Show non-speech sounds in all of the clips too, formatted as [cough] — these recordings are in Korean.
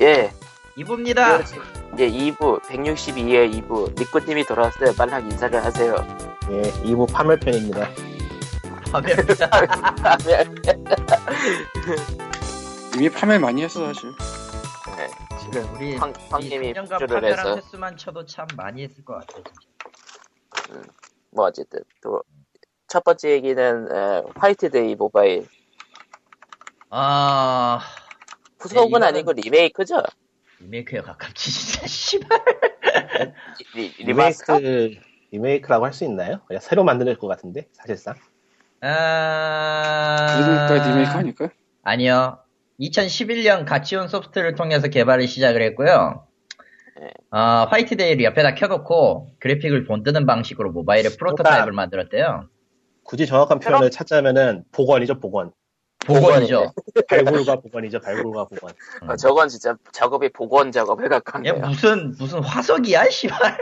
예. 2부입니다. 예, 2부, 162회 2부. 리꾸님이 돌아왔어요. 빨랑 인사를 하세요. 예, 2부 파멸편입니다. 파멸입니다. [laughs] 이미 파멸 많이 했어 사실. 네, 지금 우리 황, 황님이 3년간 폭주를 해서, 횟수만 쳐도 참 많이 했을 것 같아요. 진짜. 뭐, 어쨌든, 또, 첫 번째 얘기는, 에, 화이트데이 모바일. 아 후속은 아니고 리메이크죠? 리메이크에 가깝지 진짜 씨발. 리, 리? 리메이크, 리메이크라고 할 수 있나요? 그냥 새로 만들 것 같은데, 사실상. 아 이름까지 리메이크 하니까. 아니요. 2011년 가치온 소프트를 통해서 개발을 시작을 했고요. 네. 어, 화이트데이를 옆에다 켜놓고 그래픽을 본뜨는 방식으로 모바일에 프로토타입을 그러니까- 만들었대요. 굳이 정확한 표현을 찾자면은, 복원이죠, 복원. 복원이죠. 발굴과 복원이죠, 발굴과 복원. 어, 저건 진짜 작업이 복원 작업에 얘 가깝네요. 무슨 무슨 화석이야, 씨발.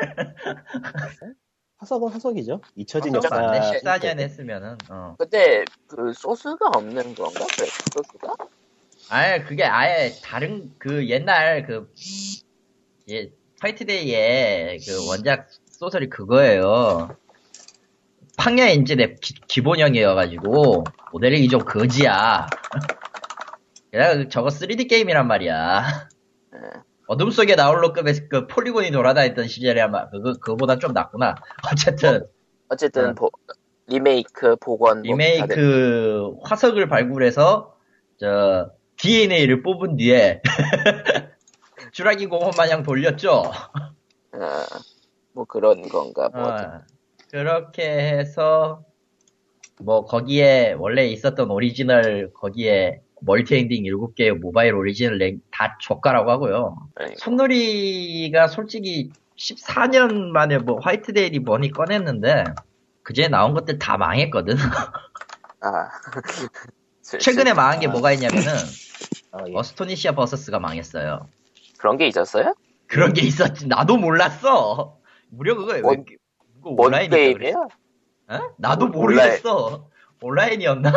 화석은 화석이죠. 잊혀진 화석 역사. 14년 했으면은. 어. 근데, 그, 소스가 없는 건가? 그래, 소스가? 아예 그게 아예 다른 그 옛날 그 예, 화이트데이의 그 원작 소설이 그거예요. 팡야 엔진의 기, 기본형이어가지고 모델링이 좀 거지야. [laughs] 그래 저거 3D 게임이란 말이야. 예. 어둠 속에 나홀로급의 그 폴리곤이 돌아다녔던 시절에 아마 그거 그거보다 좀 낫구나. [laughs] 어쨌든 어쨌든, 어. 보- 리메이크, 복원. 뭐 리메이크 화석을 발굴해서 저 DNA를 뽑은 뒤에 [laughs] 주라기 공원 마냥 돌렸죠. 어, 뭐 그런 건가, 뭐. 어, 그렇게 해서 뭐 거기에 원래 있었던 오리지널 거기에 멀티 엔딩 7개의 모바일 오리지널 랭, 다 조가라고 하고요. 손놀이가 솔직히 14년 만에 뭐 화이트데일이 뭐니 꺼냈는데 그제 나온 것들 다 망했거든. 아. 슬- [laughs] 최근에 슬- 망한 게 뭐가 있냐면은 어, 예. 어스토니시아 버서스가 망했어요. 그런 게 있었어요? 그런 게 있었지. 나도 몰랐어. 무려 그거 왜 뭔-? 게임이야? 어? 나도 뭐, 온라인. 모르겠어. 온라인 이었나?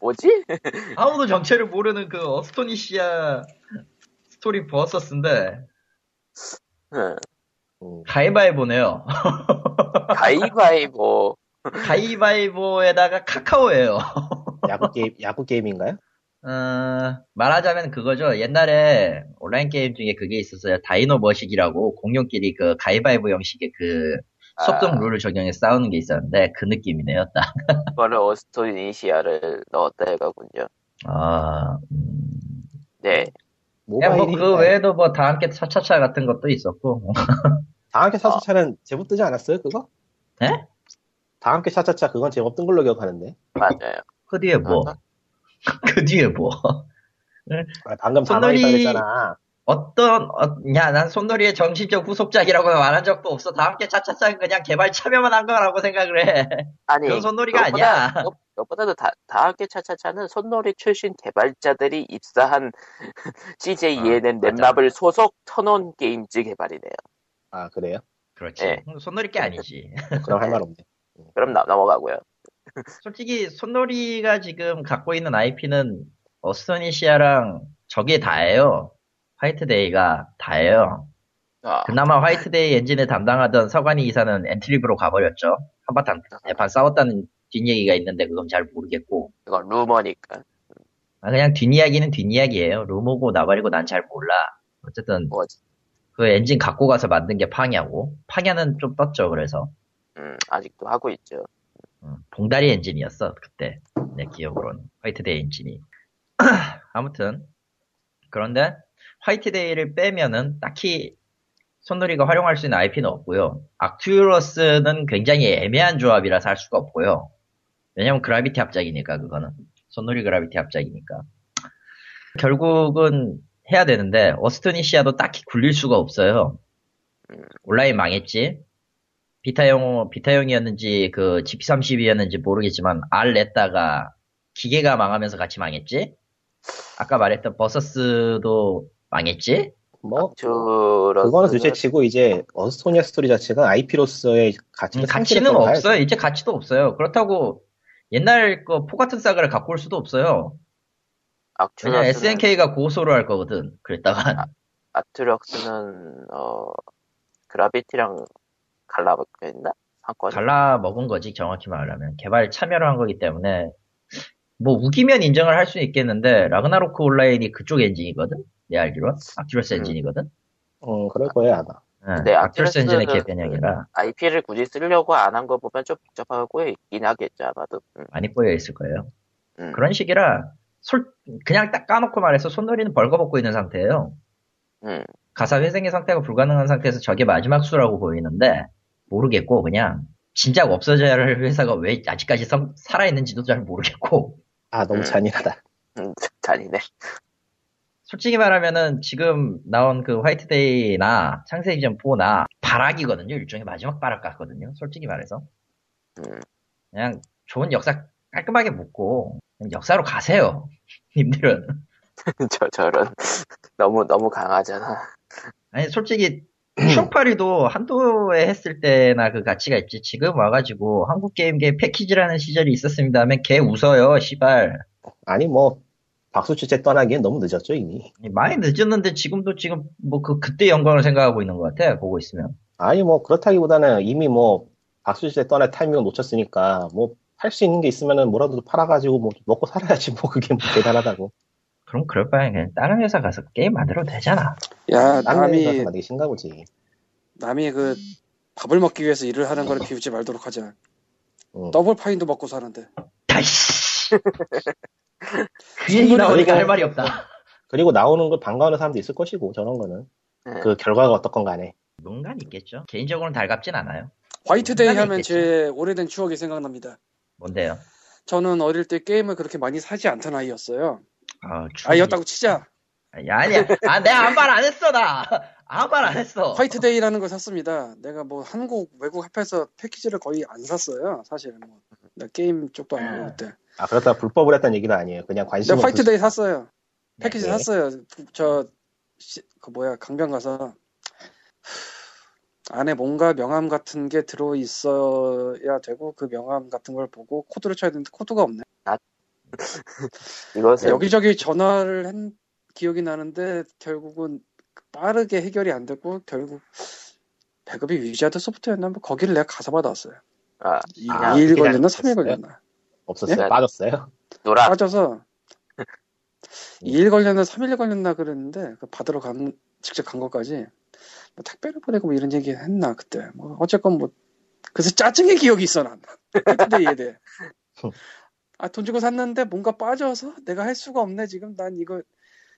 뭐지? [laughs] 아무도 정체를 모르는 그 어스토니시아 스토리 버서스인데 응. 음, 가위바위보네요. [laughs] 가위바위보. 가위바위보에다가 카카오예요. [laughs] 야구 게임, 야구 게임인가요? 어, 말하자면 그거죠. 옛날에 온라인 게임 중에 그게 있었어요. 다이노 머식이라고 공룡끼리 그 가위바위보 형식의 그 속성 아. 룰을 적용해 싸우는 게 있었는데 그 느낌이네요. 딱. [laughs] 그거를 오스토니시아를 넣었다 해가군요. 아, 음. 네. 야, 뭐, 그 외에도 뭐, 다 함께 차차차 같은 것도 있었고. [laughs] 다 함께 차차차는 제법 뜨지 않았어요, 그거? 네? 다 함께 차차차 그건 제법 뜬 걸로 기억하는데. 맞아요. 그 뒤에 뭐, 아. [laughs] 그 뒤에 뭐. 아, 방금 다 손놀이- 망했다 그랬잖아. 어떤, 어, 야, 난 손놀이의 정신적 후속작이라고 말한 적도 없어. 다 함께 차차차는 그냥 개발 참여만 한 거라고 생각을 해. 아니. 그건 손놀이가 그것보다- 아니야. 그것- 그것보다도 다, 다학교 차차차는 손놀이 출신 개발자들이 입사한 [laughs] CJEN은 아, 맞아. 넷마블 소속 천원 게임즈 개발이네요. 아, 그래요? 그렇지. 예. 손노리 게 아니지. 그럼 할 말 없네. [laughs] 그럼 나- 넘어가고요. 솔직히 손노리가 지금 갖고 있는 IP는 어스토니시아랑 저게 다예요. 화이트데이가 다예요. 아, 그나마 화이트데이 엔진을 담당하던 서관희 이사는 엔트리브로 가버렸죠. 한바탕 대판 싸웠다는 뒷얘기가 있는데 그건 잘 모르겠고. 이건 루머니까. 아, 그냥 뒷이야기는 뒷이야기예요. 루머고 나발이고 난 잘 몰라. 어쨌든 뭐지? 그 엔진 갖고 가서 만든 게 팡야고 팡야는 좀 떴죠. 그래서 음, 아직도 하고 있죠. 음, 봉다리 엔진이었어 그때 내 기억으로는 화이트데이 엔진이. [clears throat] 아무튼 그런데 화이트데이를 빼면은 딱히 손노리가 활용할 수 있는 IP는 없고요. 악튜러스는 굉장히 애매한 조합이라서 할 수가 없고요. 왜냐면 그라비티 합작이니까 그거는 손노리 그라비티 합작이니까 결국은 해야 되는데 어스토니시아도 딱히 굴릴 수가 없어요. 온라인 망했지. 비타용 비타용이었는지 그 GP32였는지 모르겠지만 R 냈다가 기계가 망하면서 같이 망했지. 아까 말했던 버서스도 망했지. 뭐, 주로 그거는 둘째 치고 이제 어스토니아 스토리 자체가 IP로서의 가치가 음, 가치는. 없어요. 이제 가치도 없어요. 그렇다고 옛날 그포 같은 사과를 갖고 올 수도 없어요. 왜냐 SNK가 고소를 할 거거든. 그랬다가 아트럭스는 어 그라비티랑 갈라먹겠나? 상권. 갈라 먹은 거지 정확히 말하면 개발 참여를 한 거기 때문에 뭐 우기면 인정을 할 수는 있겠는데 라그나로크 온라인이 그쪽 엔진이거든. 내 알기로 아큐러스 음. 엔진이거든. 음, 그럴 거예요, 아마. 응, 네, 아큐러스 엔진의 개변형이라 IP를 굳이 쓰려고 안 한 거 보면 좀 복잡하고 있긴 하겠죠 아마도. 음, 많이 꼬여 있을 거예요. 음. 그런 식이라 솔 그냥 딱 까놓고 말해서 손놀이는 벌거벗고 있는 상태예요. 음. 가사 회생의 상태가 불가능한 상태에서 저게 마지막 수라고 보이는데 모르겠고 그냥 진작 없어져야 할 회사가 왜 아직까지 성- 살아있는지도 잘 모르겠고 아, 너무 음. 잔인하다. 음, 잔이네. 솔직히 말하면은 지금 나온 그 화이트데이나 창세기전 4나 발악이거든요. 일종의 마지막 발악 같거든요. 솔직히 말해서 음, 그냥 좋은 역사 깔끔하게 묻고 역사로 가세요. [laughs] 님들은 [laughs] 저 저런 너무 너무 강하잖아. 아니 솔직히 쇼파리도 한도에 했을 때나 그 가치가 있지. 지금 와가지고 한국 게임계 패키지라는 시절이 있었습니다. 하면 개 웃어요 시발. 아니, 뭐, 박수 주제 떠나기엔 너무 늦었죠, 이미. 많이 늦었는데 지금도 지금 뭐 그 그때 영광을 생각하고 있는 것 같아 보고 있으면. 아니, 뭐, 그렇다기보다는 이미 뭐, 박수 주제 떠날 타이밍을 놓쳤으니까, 뭐, 팔 수 있는 게 있으면은 뭐라도 팔아가지고 뭐, 먹고 살아야지, 뭐, 그게 뭐, [laughs] 대단하다고. 그럼 그럴 바에 그냥 다른 회사 가서 게임 만들어도 되잖아 야, 남이, 만들기 신가 보지. 남이 그, 밥을 먹기 위해서 일을 하는 거를 비우지 말도록 하자. 응. 더블 파인도 먹고 사는데. 다이씨 [laughs] 그 얘기 나오니까 할 말이 없다 그리고 나오는 걸 반가워하는 사람도 있을 것이고, 저런 거는. 네. 그 결과가 어떻건 간에. 뭔가 있겠죠 개인적으로는 달갑진 않아요 화이트데이 하면 있겠지. 제 오래된 추억이 생각납니다. 뭔데요 저는 어릴 때 게임을 그렇게 많이 사지 않던 아이였어요. 아, 아이였다고 치자. 야, 아니야 아 내가 아무 말 안 했어 나 아무 말 안 했어 화이트데이라는 걸 샀습니다. 내가 뭐 한국 외국 합해서 패키지를 거의 안 샀어요. 사실은 뭐. 나 게임 쪽도 아니고 그때. 아, 그렇다 불법을 했다는 얘기는 아니에요. 그냥 관심 근데 화이트데이 샀어요. 패키지 네. 샀어요. 저, 시- 그 뭐야, 강변 가서. 안에 뭔가 명함 같은 게 들어있어야 되고, 그 명함 같은 걸 보고 코드를 쳐야 되는데 코드가 없네. [laughs] 이것은 여기저기 전화를 한 기억이 나는데, 결국은 빠르게 해결이 안 되고, 결국 배급이 위자드 소프트였나? 뭐 거기를 내가 가서 받았어요. 아, 아, 2일 그게 걸렸나? 잘못됐어요? 3일 걸렸나? 없었어요. 네? 빠졌어요. 노라 빠져서 [laughs] 2일 걸렸나 3일 걸렸나 그랬는데 그 받으러 간 직접 간 것까지 뭐 택배를 보내고 뭐 이런 얘기 했나 그때 뭐 어쨌건 뭐 그래서 짜증의 기억이 있어 난 화이트데이에 대해 [laughs] 아 돈 주고 샀는데 뭔가 빠져서 내가 할 수가 없네 지금 난 이거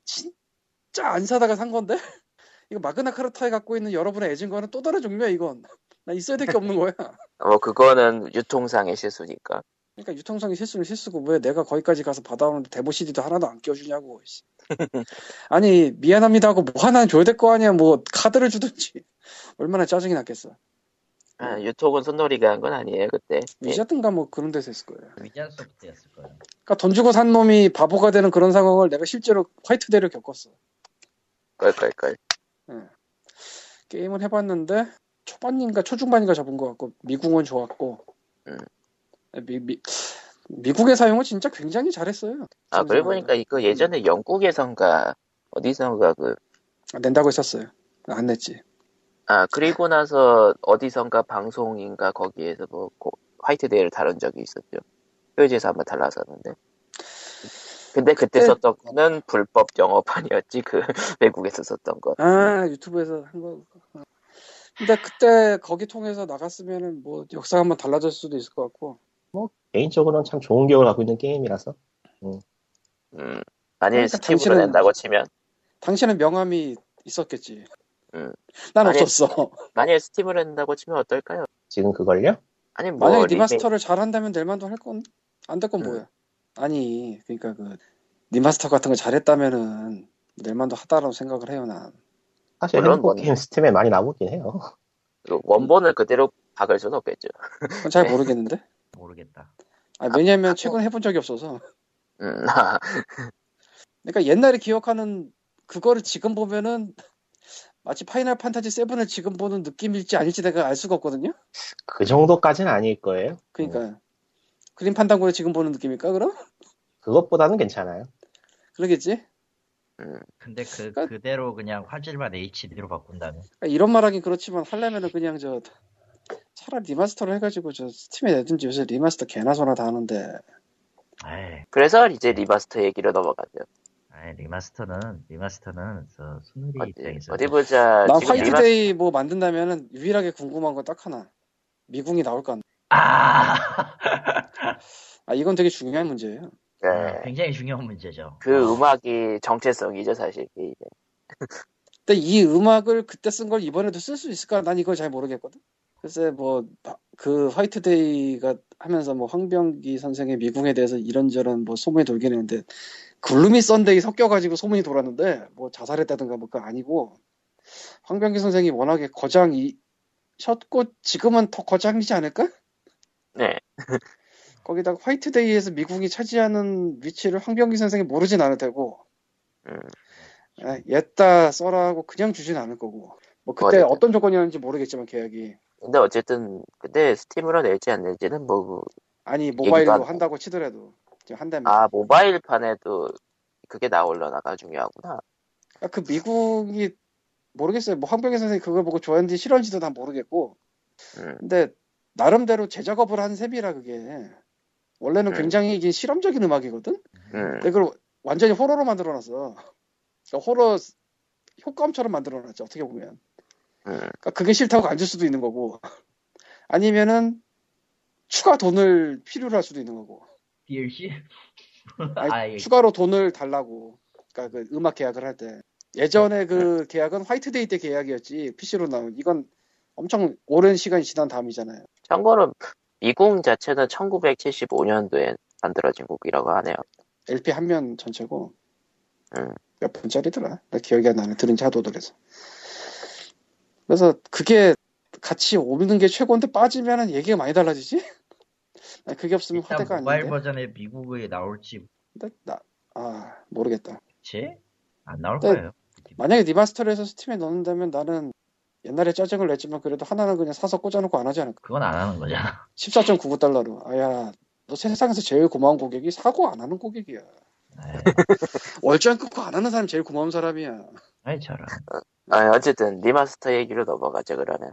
진짜 안 사다가 산 건데 [laughs] 이거 마그나 카르타에 갖고 있는 여러분의 애증과는 또 다른 종류야 이건 난 있어야 될 게 없는 거야 뭐 [laughs] 그거는 유통상의 실수니까. 그러니까 유통상의 실수는 실수고 왜 내가 거기까지 가서 받아오는데 데모 CD도 하나도 안. 씨. [laughs] 아니 미안합니다 하고 뭐 하나 줘야 될 거 아니야. 뭐 카드를 주든지. 얼마나 짜증이 났겠어. 아, 유통은 손놀이가 한 건 아니에요 그때. 예. 위자든가 뭐 그런 데서 했을 거예요. 위전 소프트였을 거예요 그러니까 돈 주고 산 놈이 바보가 되는 그런 상황을 내가 실제로 화이트데이를 겪었어. 껄껄껄. 게임을 해봤는데 초반인가 초중반인가 잡은 것 같고 미국은 좋았고 음. 미, 미, 미국의 사용은 진짜 굉장히 잘했어요. 아 그래 보니까 이거 예전에 영국에선가 어디선가 그 낸다고 했었어요. 안 냈지. 아, 그리고 나서 어디선가 방송인가 거기에서 뭐 고- 화이트데이를 다룬 적이 있었죠. 표지에서 한번 달라섰는데. 근데 그때 그때- 썼던 거는 불법 영어판이었지, 그 [laughs] 외국에서 썼던 거. 아 유튜브에서 한 거. 근데 그때 거기 통해서 나갔으면은 뭐 역사가 한번 달라졌을 수도 있을 것 같고. 개인적으로는 참 좋은 기억을 갖고 있는 게임이라서. 음, 만일 그러니까 스팀으로 당신은- 낸다고 치면, 당신은 명함이 있었겠지. 음. 난 아니, 없었어. 만일 스팀으로 낸다고 치면 어떨까요? 지금 그걸요? 아니, 뭐, 만약에 리메- remaster를 잘한다면 낼 만도 할 건, 안 될건 음. 뭐야. 아니, 그러니까 그 remaster 같은 거 잘했다면은 낼 만도 하다라고 생각을 해요, 난. 사실 물론 뭐- 게임 스팀에 많이 나오긴 해요. 그 원본을 그대로 박을 수는 없겠죠. 잘 모르겠는데. [laughs] 모르겠다 아, 왜냐면 아, 최근 해본 적이 없어서. 음, 아, 그러니까 옛날에 기억하는 그거를 지금 보면은 마치 파이널 판타지 7을 지금 보는 느낌일지 아닐지 내가 알 수가 없거든요. 그 정도까지는 아닐 거예요. 그러니까 Grim Fandango를 지금 보는 느낌일까 그럼? 그것보다는 괜찮아요. 그러겠지? 근데 그, 그러니까- 그대로 그냥 화질만 HD로 바꾼다면. 그러니까 이런 말하긴 그렇지만 하려면은 그냥 저 차라리 remaster를 해가지고 저 스팀에 내든지 요새 remaster 개나 소나 다 하는데 아이, 그래서 이제 remaster 얘기로 넘어가죠. 아이, remaster는, remaster는, 저, 손노리 어디, 입장에서. 어디 보자. 지금 remas- 화이트데이 뭐 만든다면은 유일하게 궁금한 건 딱 하나 미궁이 나올까 안 아! [laughs] 아 이건 되게 중요한 문제예요 네. 굉장히 중요한 문제죠. 그 음악이 정체성이죠, 사실. 이게. 근데 이 음악을 그때 쓴 걸 이번에도 쓸 수 있을까 난 이걸 잘 모르겠거든 글쎄 뭐 그 화이트데이가 하면서 뭐 황병기 선생의 미궁에 대해서 이런저런 뭐 소문이 돌긴 했는데 Gloomy Sunday 섞여가지고 소문이 돌았는데 뭐 자살했다든가 뭐 그거 아니고 황병기 선생이 워낙에 거장이셨고 지금은 더 거장이지 않을까? 네. [laughs] 거기다가 화이트데이에서 미국이 차지하는 위치를 황병기 선생이 모르진 않을 테고 음. 에, 옛다 써라고 그냥 주진 않을 거고 뭐 그때 어쨌든. 어떤 조건이었는지 모르겠지만 계약이 근데 어쨌든, 근데 스팀으로 낼지 안 낼지는 뭐, 아니 모바일로 안- 한다고 치더라도 지금 한다면 아, 모바일판에도 그게 나올려나가 중요하구나. 아, 그 미국이 모르겠어요 뭐 황병기 선생이 그걸 보고 좋아했는지 싫어했는지도 난 모르겠고 음. 근데 나름대로 재작업을 한 셈이라 그게 원래는 음. 굉장히 이게 실험적인 음악이거든 음. 근데 그걸 완전히 호러로 만들어놨어 그러니까 호러 효과음처럼 만들어놨죠 어떻게 보면 음. 그러니까 그게 싫다고 안줄 수도 있는 거고 아니면은 추가 돈을 필요로 할 수도 있는 거고 DLC? 아니, 아이, 추가로 돈을 달라고. 그러니까 그 음악 계약을 할 때. 예전에 그 계약은 화이트데이 때 계약이었지 PC로 나온. 이건 엄청 오랜 시간이 지난 다음이잖아요. 참고로, 미궁 자체는 1975년도에 만들어진 곡이라고 하네요. LP 한 면 전체고. 음. 몇 분짜리더라? 나 기억이 안 나네. 들은 자도들에서. 그래서 그게 같이 오는 게 최고인데 빠지면은 얘기가 많이 달라지지 아니, 그게 없으면 일단 화대가 모바일 아닌데 버전에 미궁이 나올지, 근데 나 아 모르겠다 그치? 안 나올 네. 거예요. 만약에 리마스터를 해서 Steam에 넣는다면 나는 옛날에 짜증을 냈지만 그래도 하나는 그냥 사서 꽂아놓고 안 하지 않을까 그건 안 하는 거잖아. 14.99달러로 [laughs] 아야 너 세상에서 제일 고마운 고객이 사고 안 하는 고객이야 아이, [laughs] 월장 끊고 안 하는 사람이 제일 고마운 사람이야 아이, 저런. 아, 어쨌든 리마스터 얘기로 넘어가죠 그러면.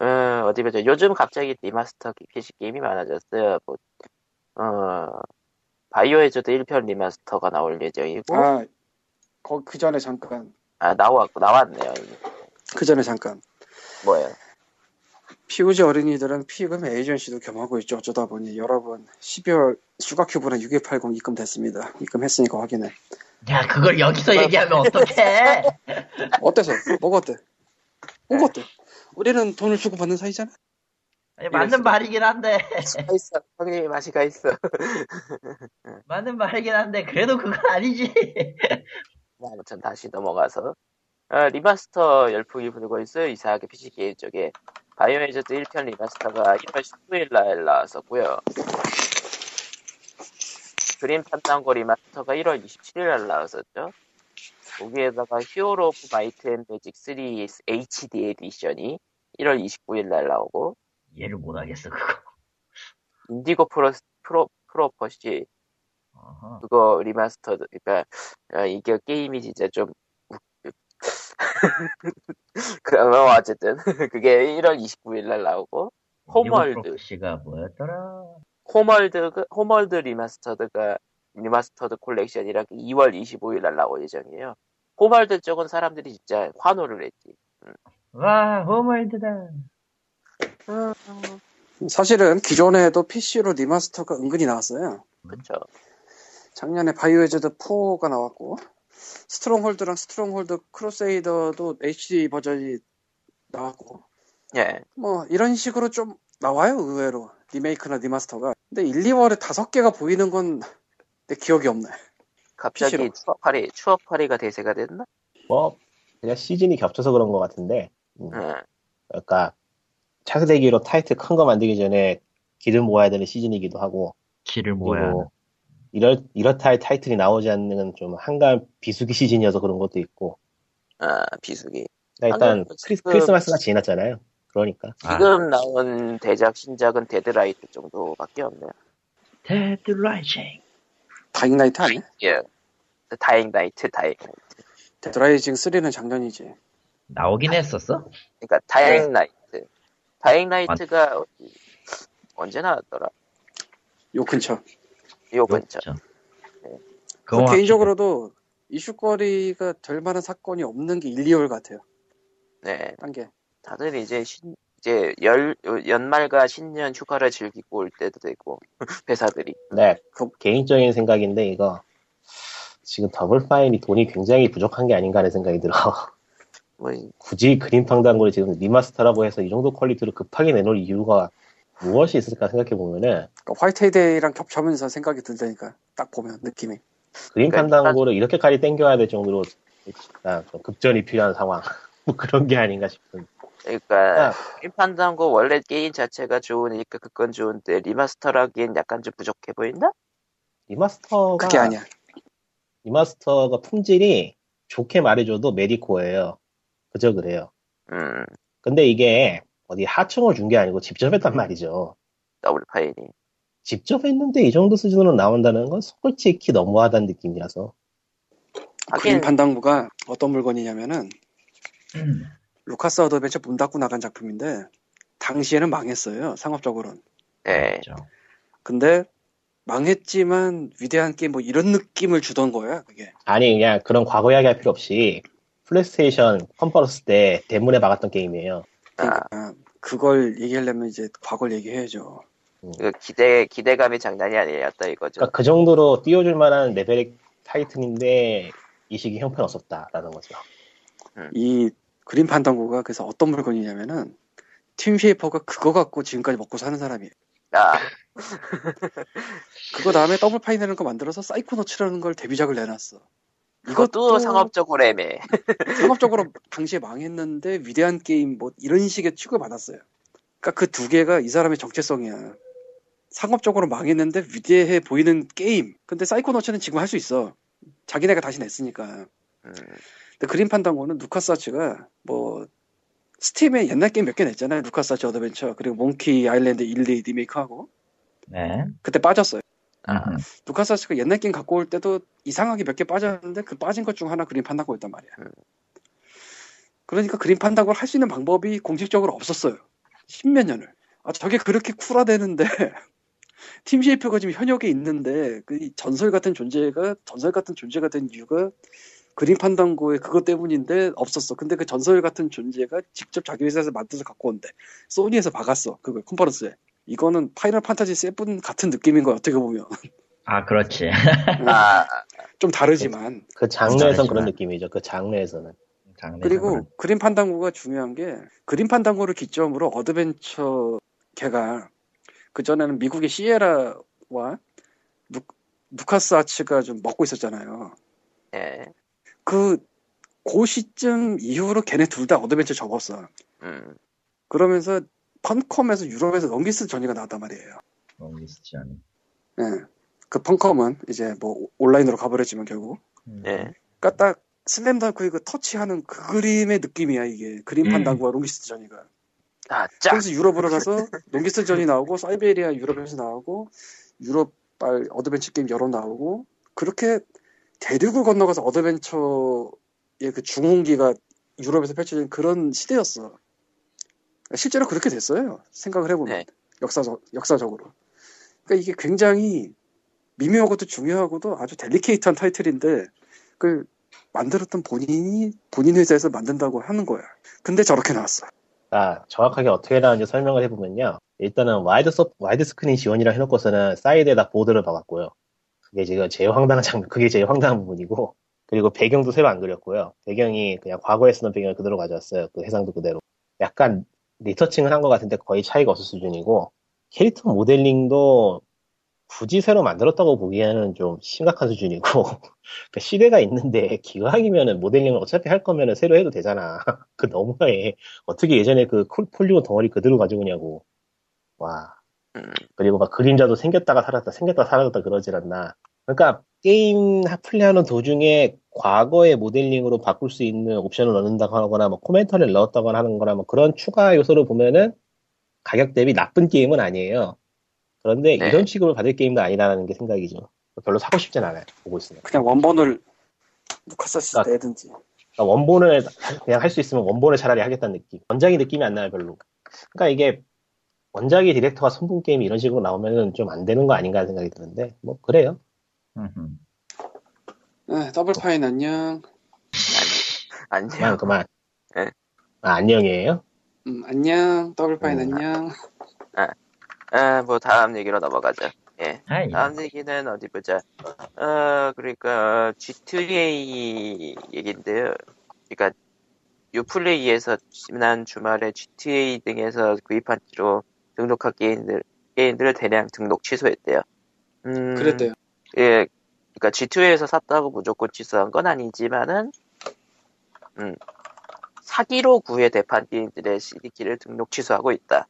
어, 어디 보자. 요즘 갑자기 리마스터 PC 게임이 많아졌어요. 뭐, 어, Biohazard 1편 리마스터가 나올 예정이고, 아, 아그 전에 잠깐 나왔고 나왔네요. 그 전에 잠깐 뭐예요? POG 어린이들은 입금 에이전시도 겸하고 있죠. 어쩌다 보니 여러분 12월 슈가큐브는 6180 입금됐습니다. 입금했으니까 확인해. 야, 그걸 여기서 얘기하면 어떡해! 어때서? 뭐가 어때? 뭐가 어때? 우리는 돈을 주고 받는 사이잖아. 아니, 맞는 말이긴 한데, 가 있어. 형님이 맛이 가 있어. [laughs] 맞는 말이긴 한데, 그래도 그건 아니지. [laughs] 뭐 아무튼 다시 넘어가서 어, 리마스터 열풍이 불고 있어요. 이상하게 PC 게임 쪽에 Biohazard 1편 리마스터가 1월 19일 날 나왔었고요. Grim Fandango 리마스터가 1월 27일 날 나왔었죠. 거기에다가 히어로 오브 마이트 앤 매직 3 HD 에디션이 1월 29일 날 나오고 이해를 못 하겠어, 그거. Indigo Pro, Pro, Prophecy 어허. 그거 리마스터 그러니까 어, 이게 게임이 진짜 좀 웃- [laughs] 그러면 어쨌든 [laughs] 그게 1월 29일 날 나오고 Homeworld 씨가 뭐였더라? Homeworld Homeworld Remastered가 Remastered Collection이라 2월 25일 날 나올 예정이에요. Homeworld 쪽은 사람들이 진짜 환호를 했지. 와, Homeworld다. 사실은 기존에도 PC로 리마스터가 은근히 나왔어요. 그쵸? 작년에 Biohazard 4가 나왔고 Stronghold랑 Stronghold Crusader도 HD 버전이 나왔고 예. 뭐 이런 식으로 좀 나와요 의외로 리메이크나 리마스터가 근데 1, 2월에 다섯 개가 보이는 건 내 기억이 없네 갑자기 PC로. 추억팔이 추억팔이가 대세가 됐나? 뭐 그냥 시즌이 겹쳐서 그런 것 같은데 음, 예. 그러니까 차세대기로 타이틀 큰 거 만들기 전에 기를 모아야 되는 시즌이기도 하고 기를 모아야 이럴 이렇다 할 타이틀이 나오지 않는 좀 한가한 비수기 시즌이어서 그런 것도 있고 아 비수기. 그러니까 일단 방금 크리, 그- 크리스마스가 지났잖아요. 그러니까 아. 지금 나온 대작 신작은 Dead Light 정도밖에 없네요. Dead Rising. Dying Light 아니야? 예. Dying Light, Dying Light. Dead Rising 3는 작년이지. 나오긴 했었어? 그러니까 Dying Light. Dying Light가 어디- 언제 나왔더라? 요 근처. 요 근처. 그렇죠. 네. 그거 그 개인적으로도 이슈거리가 될 만한 사건이 없는 게 1, 2월 같아요. 네. 딴 게. 다들 이제 신, 이제 열, 연말과 신년 휴가를 즐기고 올 때도 되고, [laughs] 회사들이. 네, 그- 개인적인 생각인데 이거 지금 Double Fine이 돈이 굉장히 부족한 게 아닌가 하는 생각이 들어. [laughs] 뭐, 굳이 Grim Fandango를 지금 리마스터라고 해서 이 정도 퀄리티로 급하게 내놓을 이유가 무엇이 있을까 생각해 보면은 그러니까 화이트데이랑 겹쳐면서 생각이 들다니까. 딱 보면 느낌이. Grim Fan 그러니까 dango를 이렇게까지 땡겨야 될 정도로 아, 좀 급전이 필요한 상황 [laughs] 뭐 그런 게 아닌가 싶은. 그러니까, 아. Grim Fandango 원래 게임 자체가 좋으니까 그건 좋은데, 리마스터라기엔 약간 좀 부족해 보인다? 리마스터가 그게 아니야. 리마스터가 품질이 좋게 말해줘도 mediocre예요. 그저 그래요. 음, 근데 이게 어디 하청을 준 게 아니고 직접 했단 말이죠. Double Fine이. 직접 했는데 이 정도 수준으로 나온다는 건 솔직히 너무하다는 느낌이라서. 하긴, Grim Fandango가 어떤 물건이냐면은 음. 루카스 어드벤처 문 닫고 나간 작품인데 당시에는 망했어요. 상업적으로는. 예. 그렇죠. 근데 망했지만 위대한 게임 뭐 이런 느낌을 주던 거야. 그게. 아니 그냥 그런 과거 이야기 할 필요 없이 PlayStation conference 때 대문에 박았던 게임이에요. 그러니까 그걸 얘기하려면 이제 과거를 얘기해야죠. 그 기대, 기대감이 장난이 아니었다 이거죠. 그러니까 그 정도로 띄워줄 만한 레벨의 타이틀인데 이 시기 형편없었다라는 거죠. 이 Grim Fandango가 그래서 어떤 물건이냐면은 Tim Schafer가 그거 갖고 지금까지 먹고 사는 사람이에요. 아, [laughs] 그거 다음에 Double Fine이라는 거 만들어서 사이코노츠라는 걸 데뷔작을 내놨어. 이것도 상업적으로 애매해. [laughs] 상업적으로 당시에 망했는데 위대한 게임 뭐 이런 식의 취급을 받았어요. 그러니까 그 두 개가 이 사람의 정체성이야. 상업적으로 망했는데 위대해 보이는 게임. 근데 사이코노츠는 지금 할 수 있어. 자기네가 다시 냈으니까. 음, 그림 판당고는 루카스 아츠가 뭐 스팀에 옛날 게임 몇 개 냈잖아요. 루카스 아츠 어드벤처 그리고 몽키 아일랜드 1, 2 리메이크하고 네. 그때 빠졌어요. 아, 음. 루카스 아츠가 옛날 게임 갖고 올 때도 이상하게 몇 개 빠졌는데 그 빠진 것 중 하나 그림 판당고였단 말이야. 음. 그러니까 그림 판당고를 할 수 있는 방법이 공식적으로 없었어요. 십몇 년을. 아 저게 그렇게 쿨하대는데 [laughs] 팀 쉐이퍼가 지금 현역에 있는데 그이 전설 같은 존재가 전설 같은 존재가 된 이유가 그림 판당고의 그것 때문인데 없었어. 근데 그 전설 같은 존재가 직접 자기 회사에서 만들어서 갖고 온대. 소니에서 박았어. 그걸 컨퍼런스에. 이거는 파이널 판타지 세븐 같은 느낌인 거야 어떻게 보면 [laughs] 아, 그렇지. 아, 좀 다르지만 그 장르에선 잘했지만. 그런 느낌이죠. 그 장르에서는. 장르에서 그리고 그림 판당고가 중요한 게 그림 판당고를 기점으로 어드벤처 계가 그 전에는 미국의 시에라와 누, 누카스 아츠가 좀 먹고 있었잖아요. 예. 그, 그 시점 이후로 걔네 둘 다 어드벤처 접었어. 음, 그러면서 펀컴에서 유럽에서 롱기스트 저니가 나왔단 말이에요. 롱기스트 저니. 예. 그 펀컴은 이제 뭐 온라인으로 가버렸지만 결국. 예. 그러니까 딱 슬램덩크의 그 터치하는 그 그림의 느낌이야 이게. 그림 음. 판당고와 롱기스트 저니가. 아, 짝! 그래서 유럽으로 가서 롱기스트 저니 나오고 사이베리아 유럽에서 나오고 유럽발 어드벤처 게임 여러 나오고 그렇게 대륙을 건너가서 어드벤처의 그 중흥기가 유럽에서 펼쳐진 그런 시대였어. 실제로 그렇게 됐어요. 생각을 해보면 네. 역사적 역사적으로. 그러니까 이게 굉장히 미묘하고도 중요하고도 아주 델리케이트한 타이틀인데 그걸 만들었던 본인이 본인 회사에서 만든다고 하는 거야. 근데 저렇게 나왔어. 아, 정확하게 어떻게 나왔는지 설명을 해보면요. 일단은 와이드 서, 와이드 스크린 지원이라 해놓고서는 사이드에다 border를 박았고요. 그게 지금 제일 황당한 장면, 그게 제일 황당한 부분이고, 그리고 배경도 새로 안 그렸고요. 배경이 그냥 과거에 쓰던 배경을 그대로 가져왔어요. 그 해상도 그대로. 약간 리터칭을 한 것 같은데 거의 차이가 없을 수준이고, 캐릭터 모델링도 굳이 새로 만들었다고 보기에는 좀 심각한 수준이고, [laughs] 그 시대가 있는데 기왕이면은 모델링을 어차피 할 거면은 새로 해도 되잖아. [laughs] 그 너무해. 어떻게 예전에 그 콜- 폴리곤 덩어리 그대로 가지고 오냐고. 와. 음, 그리고 막 그림자도 생겼다가 사라졌다, 생겼다가 사라졌다 그러질 않나. 그러니까 게임 플레이하는 도중에 과거의 모델링으로 바꿀 수 있는 옵션을 넣는다고 하거나 뭐 commentary를 넣었다거나 하는 거나 뭐 그런 추가 요소를 보면은 가격 대비 나쁜 게임은 아니에요. 그런데 네. 이런 취급을 받을 게임도 아니라는 게 생각이죠. 별로 사고 싶진 않아요. 보고 있으면. 그냥 원본을 루카스 아츠 그러니까 내든지. 그러니까 원본을 그냥 할 수 있으면 원본을 차라리 하겠다는 느낌. 원작의 느낌이 안 나요, 별로. 그러니까 이게 원작의 디렉터가 손본 게임이 이런 식으로 나오면은 좀 안 되는 거 아닌가 하는 생각이 드는데, 뭐, 그래요. 네, 더블 파인 안녕. [laughs] 안녕. 그만, 그만. 네. 아, 안녕이에요? 음, 안녕. 더블 파인 음. 안녕. 아, 뭐 다음 얘기로 넘어가죠. 예. 아이, 다음 얘기는 어디 보자. 어, 그러니까 G2A 얘긴데요. 그러니까 유플레이에서 지난 주말에 GTA 등에서 구입한 지로 등록한 게임들 게임들을 대량 등록 취소했대요. 음, 그랬대요. 예, 그러니까 G2에서 샀다고 무조건 취소한 건 아니지만은, 음, 사기로 구해 대판 게임들의 CD키를 등록 취소하고 있다.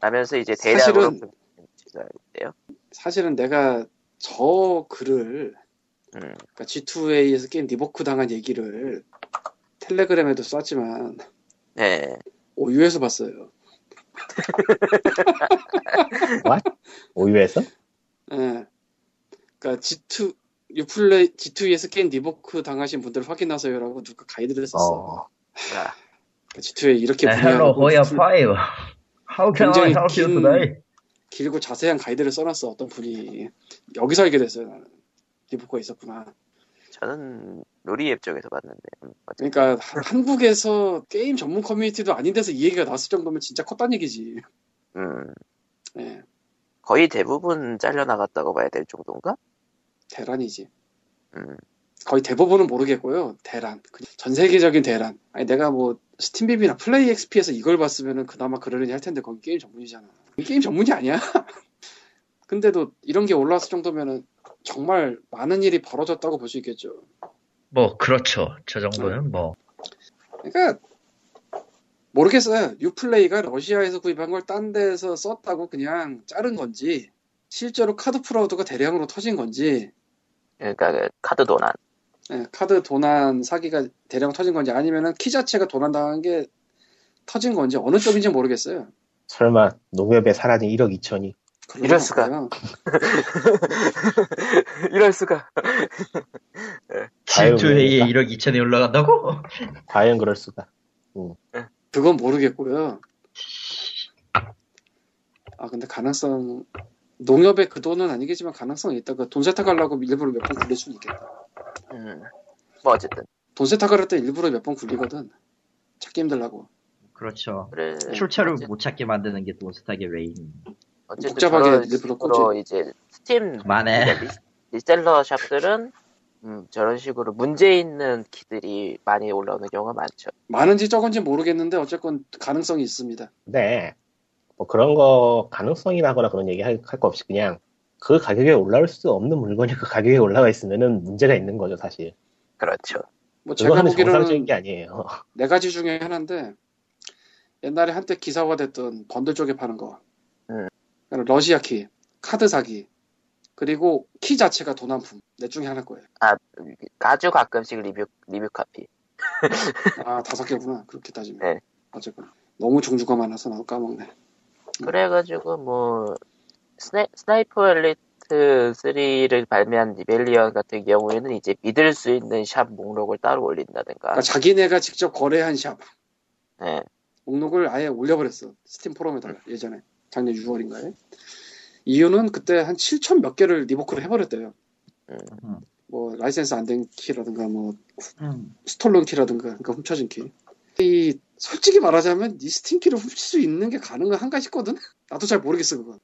라면서 이제 대량으로 사실은- 취소했대요. 사실은 내가 저 글을 음, 그러니까 G2A에서 게임 리버크 당한 얘기를 텔레그램에도 썼지만 네. 오유에서 봤어요. 오유에서? 예. 그러니까 G2 유플레이 G2에서 게임 리버크 당하신 분들 확인하세요라고 누가 가이드를 썼어. 어, 아, 그러니까 G2A 이렇게 네, hello, 분야하고 호야 풀- 5. How can I 굉장히 help you 긴- today? 길고 자세한 가이드를 써놨어 어떤 분이 여기서 알게 됐어요 나는 revoke가 있었구나. 저는 놀이 앱 쪽에서 봤는데. 음. 그러니까 한- 한국에서 게임 전문 커뮤니티도 아닌 데서 이 얘기가 나왔을 정도면 진짜 컸단 얘기지. 음, 예, 거의 대부분 잘려나갔다고 봐야 될 정도인가? 대란이지. 음, 거의 대부분은 모르겠고요. 대란. 그냥 전 세계적인 대란. 아니 내가 뭐 스팀비비나 플레이 XP에서 이걸 봤으면은 그나마 그러려니 할 텐데 거기 게임 전문이잖아. 게임 전문이 아니야. [laughs] 근데도 이런 게 올라왔을 정도면은 정말 많은 일이 벌어졌다고 볼 수 있겠죠. 뭐, 그렇죠. 저 정도는 뭐. 그러니까 모르겠어요. 유플레이가 러시아에서 구입한 걸 딴 데서 썼다고 그냥 자른 건지 실제로 카드 fraud가 대량으로 터진 건지 그러니까 그 카드 도난. 예, 카드 도난 사기가 대량 터진 건지 아니면은 키 자체가 도난 당한 게 터진 건지 어느 쪽인지 모르겠어요. 설마 농협에 사라진 1억 2천이. 이럴 수가. [laughs] 이럴 수가. 아유, G2A에 모르겠다. 1억 2천이 올라간다고? [laughs] 과연 그럴 수가. 그건 모르겠고요. 아 근데 가능성 농협에 그 돈은 아니겠지만 가능성이 있다. 그돈 세탁하려고 일부러 몇 번 굴릴 수는 있겠다. 음, 뭐 어쨌든. 돈 세탁할 때 일부러 몇 번 굴리거든. 찾기 힘들라고. 그렇죠. 그래. 출처를 어쨌든- 못 찾게 만드는 게 돈세탁의 레인. 어쨌든 복잡하게 일부러 이제 스팀 리- reseller 샵들은 음, 저런 식으로 문제 있는 키들이 많이 올라오는 경우가 많죠. 많은지 적은지 모르겠는데 어쨌건 가능성이 있습니다. 근데, 뭐 그런 거, 가능성이라거나 그런 얘기 할거 없이 그냥 그 가격에 올라올 수 없는 물건이 그 가격에 올라가 있으면은 문제가 있는 거죠, 사실. 그렇죠. 뭐 제가 그거는 정상적인 보기로는 게 아니에요. [laughs] 네 가지 중에 하나인데 옛날에 한때 기사화 됐던 번들 쪽에 파는 거. 음. 러시아 키, 카드 사기, 그리고 키 자체가 도난품. 넷 중에 하나일 거예요. 아주 가끔씩 리뷰 리뷰 카피. [laughs] 아 다섯 개구나. 그렇게 따지면. 네. 어쨌건 너무 종류가 많아서 나도 까먹네. 그래가지고 뭐 스나, 스나이퍼 엘리트 3를 발매한 리벨리언 같은 경우에는 이제 믿을 수 있는 샵 목록을 따로 올린다든가. 그러니까 자기네가 직접 거래한 샵 네. 목록을 아예 올려버렸어. 스팀 포럼에다가 예전에 작년 6월인가에. 이유는 그때 한 7천 몇 개를 revoke를 해버렸대요. 음. 뭐 라이센스 안 된 키라든가 뭐 음. stolen key라든가 그러니까 훔쳐진 키. 이 솔직히 말하자면 이 스팀 키를 훔칠 수 있는 게 가능한가 싶거든. [laughs] 나도 잘 모르겠어 그건.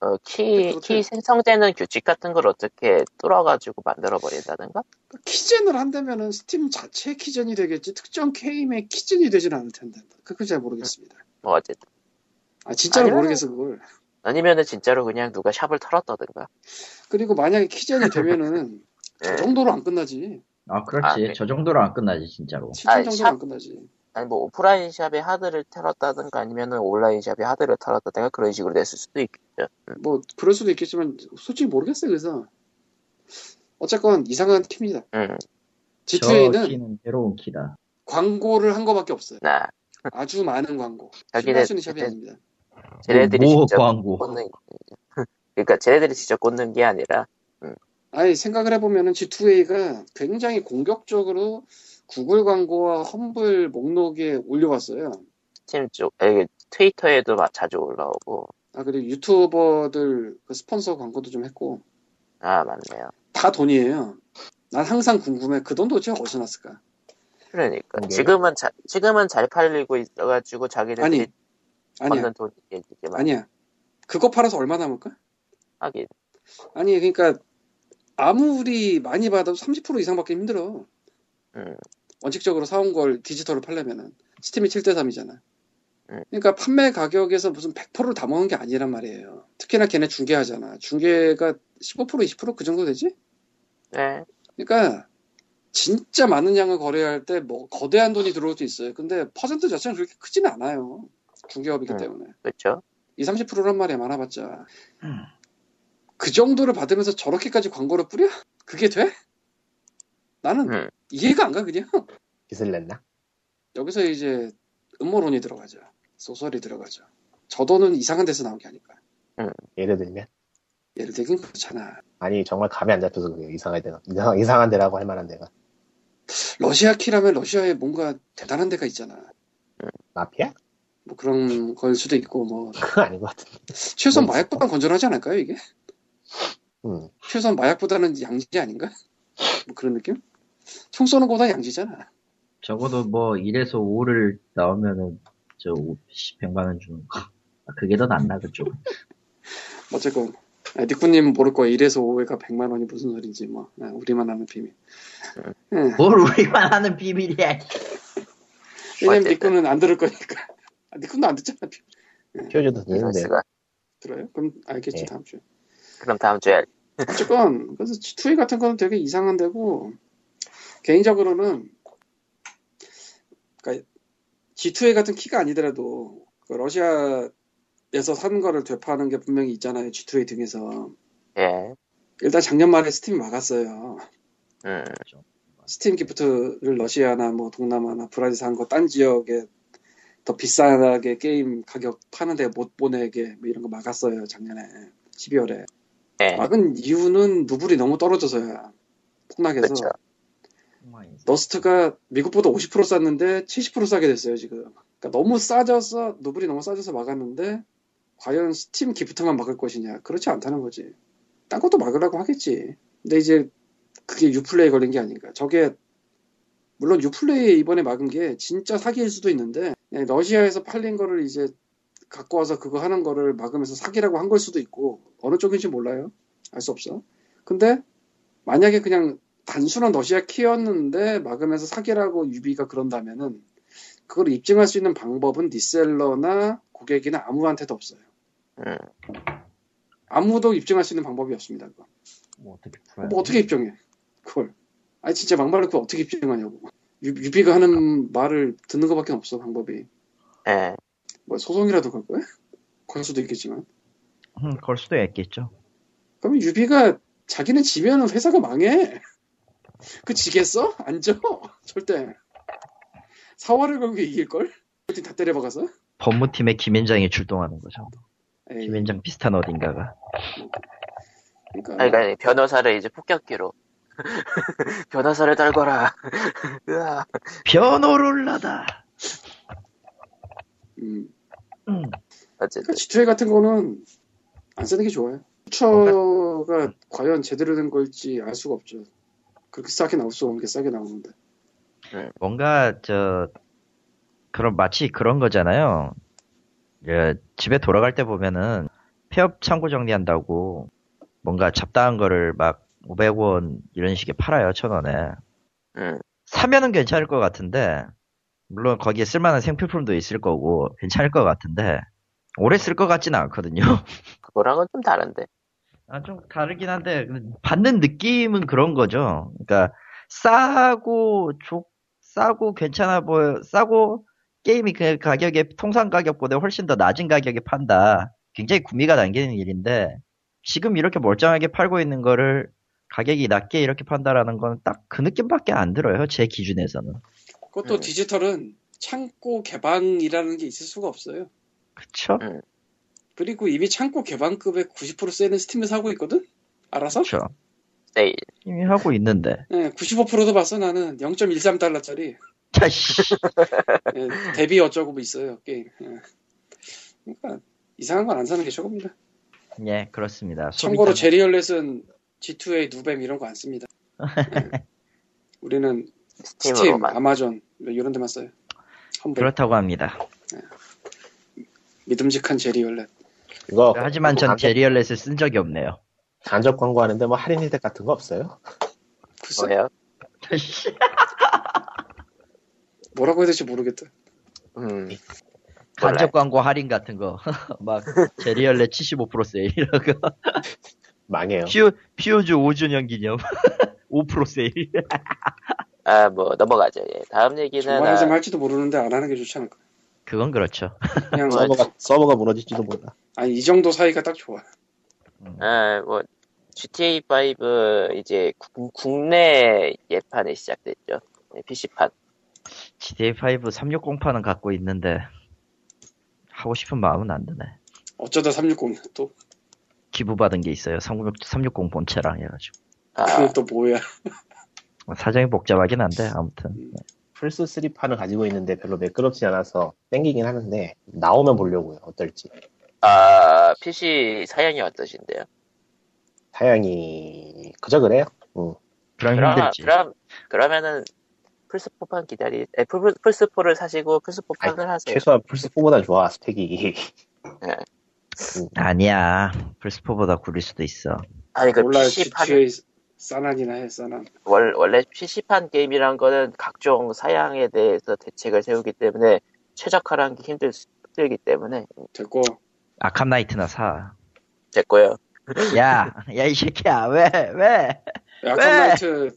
어, 키. 키 생성되는 규칙 같은 걸 어떻게 뚫어가지고 만들어버린다든가? keygen을 한다면은 스팀 자체 keygen이 되겠지 특정 게임의 keygen이 되진 않을 텐데. 그건 잘 모르겠습니다. 뭐 어쨌든. 아 진짜로 아니면- 모르겠어 그걸. 아니면은 진짜로 그냥 누가 샵을 털었다든가. 그리고 만약에 keygen이 되면은 [laughs] 저 예. 정도로 안 끝나지. 아, 그렇지. 아, 네. 저 정도로 안 끝나지, 진짜로. 7천 아니, 정도로 샵- 안 끝나지. 아니 뭐 오프라인 샵에 하드를 털었다든가 아니면은 온라인 샵에 하드를 털었다든가 그런 식으로 됐을 수도 있겠죠. 뭐 그럴 수도 있겠지만 솔직히 모르겠어요 그래서 어쨌건 이상한 팀입니다. 음, 저 G2A는 키는 새로운 키다. 광고를 한 거밖에 없어요. 나 아주 많은 광고. 자기네- 신뢰할 수 있는 샵이 아닙니다. 쟤네들이 뭐 직접 광고. 꽂는 [laughs] 그러니까 쟤네들이 직접 꽂는 게 아니라 아니 생각을 해보면은 G2A가 굉장히 공격적으로 구글 광고와 험블 목록에 올려왔어요. 스팀 쪽, 에, 트위터에도 막 자주 올라오고. 아 그리고 유튜버들 그 스폰서 광고도 좀 했고 아, 맞네요. 다 돈이에요. 난 항상 궁금해. 그 돈 도대체 어디서 났을까? 그러니까. 그게? 지금은 자, 지금은 잘 팔리고 있어가지고 자기들이 아니, 아니야, 있겠지만. 아니야. 그거 팔아서 얼마 남을까? 하긴. 아니 그러니까 아무리 많이 받아도 30% 이상 받기 힘들어. 음, 원칙적으로 사온 걸 디지털로 팔려면은 스팀이 7대 3이잖아. 음. 그러니까 판매 가격에서 무슨 100%를 다 먹는 게 아니란 말이에요. 특히나 걔네 중개하잖아. 중개가 15% 20%그 정도 되지? 네. 그러니까 진짜 많은 양을 거래할 때 뭐 거대한 돈이 들어올 수 있어요. 근데 퍼센트 자체는 그렇게 크지는 않아요. 중개업이기 음. 때문에. 그렇죠. 2, 30%란 말이야 많아봤자. 음. 그 정도를 받으면서 저렇게까지 광고를 뿌려? 그게 돼? 나는 음. 이해가 안 가 그냥. 빚을 냈나? 여기서 이제 음모론이 들어가죠. 소설이 들어가죠. 저 돈은 이상한 데서 나온 게 아닐까. 예를 들면 예를 들긴 그렇잖아. 아니 정말 감이 안 잡혀서 그래요 이상한 데가 이상, 이상한 데라고 할 만한 데가 러시아 키라면 러시아에 뭔가 대단한 데가 있잖아. 마피아? 뭐 그런 걸 수도 있고 뭐 [laughs] 그건 아닌 것 같은데 최소한 뭐 마약보단 건전하지 않을까요 이게? 음. 최소한 마약보다는 양지 아닌가? 뭐 그런 느낌? 총 쏘는 거보다 양지잖아. 적어도 뭐 1에서 5를 나오면은 저 100만 원 주는 거. 아, 그게 더 낫나 그쪽. [laughs] 어쨌건 아, 니꾸님 모를 거야. 1에서 5회가 100만 원이 무슨 소린지 뭐 아, 우리만 아는 비밀. 예. 뭘 우리만 하는 비밀이야. 왜냐면. 니꾸는 안 들을 거니까. 아, 니꾸는 안 듣잖아. 되는데 이럴수가. 들어요? 그럼 알겠지 예. 다음 주에. 그럼 다음 주에 어쨌건 그래서 G2A 같은 거는 되게 이상한 데고 개인적으로는 그러니까 G2A 같은 키가 아니더라도 그 러시아에서 산 거를 되파하는 게 분명히 있잖아요 G2A 등에서 예. 일단 작년 말에 스팀이 막았어요 음. 스팀 gift를 러시아나 뭐 동남아나 브라질 산 거 딴 지역에 더 비싸게 게임 가격 파는데 못 보내게 뭐 이런 거 막았어요 작년에 12월에 예. 막은 이유는 루블이 너무 떨어져서야 폭락해서 그렇죠. 러스트가 미국보다 50% 쌌는데 70% 싸게 됐어요 지금. 그러니까 너무 싸져서 루블이 너무 싸져서 막았는데 과연 스팀 기프트만 막을 것이냐? 그렇지 않다는 거지. 딴 것도 막으라고 하겠지. 근데 이제 그게 유플레이에 걸린 게 아닌가. 저게 물론 유플레이에 이번에 막은 게 진짜 사기일 수도 있는데 러시아에서 팔린 거를 이제 갖고 와서 그거 하는 거를 막으면서 사기라고 한 걸 수도 있고 어느 쪽인지 몰라요. 알 수 없어. 근데 만약에 그냥 단순한 러시아 키였는데 막으면서 사기라고 유비가 그런다면은 그걸 입증할 수 있는 방법은 리셀러나 고객이나 아무한테도 없어요. 음. 아무도 입증할 수 있는 방법이 없습니다. 그거. 뭐 어떻게 뭐 어떻게 입증해? 그걸. 아니 진짜 막말로 그걸 어떻게 입증하냐고. 유, 유비가 하는 말을 듣는 것밖에 없어 방법이. 예. 뭐 소송이라도 걸 거야? 걸 수도 있겠지만. 음, 걸 수도 있겠죠. 그러면 유비가 자기는 지면은 회사가 망해. 그 지겠어? 안 져. [laughs] 절대. 사활을 걸고 이길걸? 다 때려박아서? 법무팀에 김현장이 출동하는 거죠. 에이, 김현장 비슷한 어딘가가. 그러니까 아니, 그러니까 변호사를 이제 폭격기로. [laughs] 변호사를 달거라. [laughs] 으아. 변호를라다. 음. 음. 어쨌든. 그러니까 G2A 같은 거는 안 쓰는 게 좋아요. 퓨처가 과연 제대로 된 걸지 알 수가 없죠. 그렇게 싸게 나올 수 없는 게 싸게 나오는데. 뭔가 저 그런 마치 그런 거잖아요. 예, 집에 돌아갈 때 보면은 폐업 창고 정리한다고 뭔가 잡다한 거를 막 500원 이런 식의 팔아요, 천 원에. 음. 사면은 괜찮을 것 같은데, 물론 거기에 쓸만한 생필품도 있을 거고, 괜찮을 것 같은데, 오래 쓸 것 같지는 않거든요. [laughs] 그거랑은 좀 다른데. 아, 좀 다르긴 한데, 받는 느낌은 그런 거죠. 그러니까, 싸고, 좋, 싸고, 괜찮아 보여, 싸고, 게임이 그 가격에, 통상 가격보다 훨씬 더 낮은 가격에 판다. 굉장히 구미가 당기는 일인데, 지금 이렇게 멀쩡하게 팔고 있는 거를 가격이 낮게 이렇게 판다라는 건 딱 그 느낌밖에 안 들어요. 제 기준에서는. 그것도 음. 디지털은 창고 개방이라는 게 있을 수가 없어요. 그쵸? 그리고 이미 창고 개방급의 90% 세는 스팀을 사고 있거든? 알아서? 그쵸. 세일. 이미 하고 있는데. 예, 95%도 봤어 나는 0.13달러짜리 자씨. 예, 데뷔 어쩌고 뭐 있어요 게임. 예. 그러니까 이상한 건 안 사는 게 최고입니다. 예, 그렇습니다. 참고로 소비자는- 제리얼렛은 G2A 누뱀 이런 거 안 씁니다. 예. [laughs] 우리는 스팀. 아마존 뭐 이런 데만 써요. 험블 그렇다고 합니다. 믿음직한 제리얼렛. 이거 하지만 전 간접, 제리얼렛을 쓴 적이 없네요. 간접 광고하는데 뭐 할인 혜택 같은 거 없어요? 글쎄 뭐예요? 자씨. [laughs] 뭐라고 해야 될지 모르겠다. 음. 간접 광고 할인 같은 거. [laughs] 막 제리얼렛 75% 세일 이런 거. 망해요. 피오, 피오즈 5주년 기념. [laughs] 5% 세일. 아, 뭐, 넘어가죠. 예. 다음 얘기는, 좀 아, 할지도 모르는데 안 하는 게 좋지 않을까. 그건 그렇죠. 그냥 서버가, 서버가 무너질지도 몰라. 아니 이 정도 사이가 딱 좋아. 아, 뭐, GTA5 이제 국- 국내 예판이 시작됐죠. 네, PC판. GTA5 360판은 갖고 있는데 하고 싶은 마음은 안 드네. 어쩌다 360 또 기부받은 게 있어요. 360, 360 본체랑 해가지고. 아, 그건 또 뭐야? 사정이 복잡하긴 한데 아무튼 플스 3 판을 가지고 있는데 별로 매끄럽지 않아서 땡기긴 하는데 나오면 보려고요. 어떨지. 아, PC 사양이 어떠신데요? 사양이 그저 그래요. 응. 그럼 그럼, 힘들지. 그럼, 그러면은, 플스4판 기다리, 에, 플- 플스4를 사시고 플스4판을 하세요. 최소한 플스 4보다 좋아 스펙이. 아니야. 플스4보다 구릴 수도 있어. 아니, 그 몰라요. PC판, G2A 싸난이나 해 싸난. 월, 원래 PC판 게임이란 거는 각종 사양에 대해서 대책을 세우기 때문에 최적화라는 게 힘들, 힘들기 때문에 됐고 아캄 나이트나 사. 됐고요. 야, [laughs] 야 이 새끼야 왜 왜? 아캄 왜? 나이트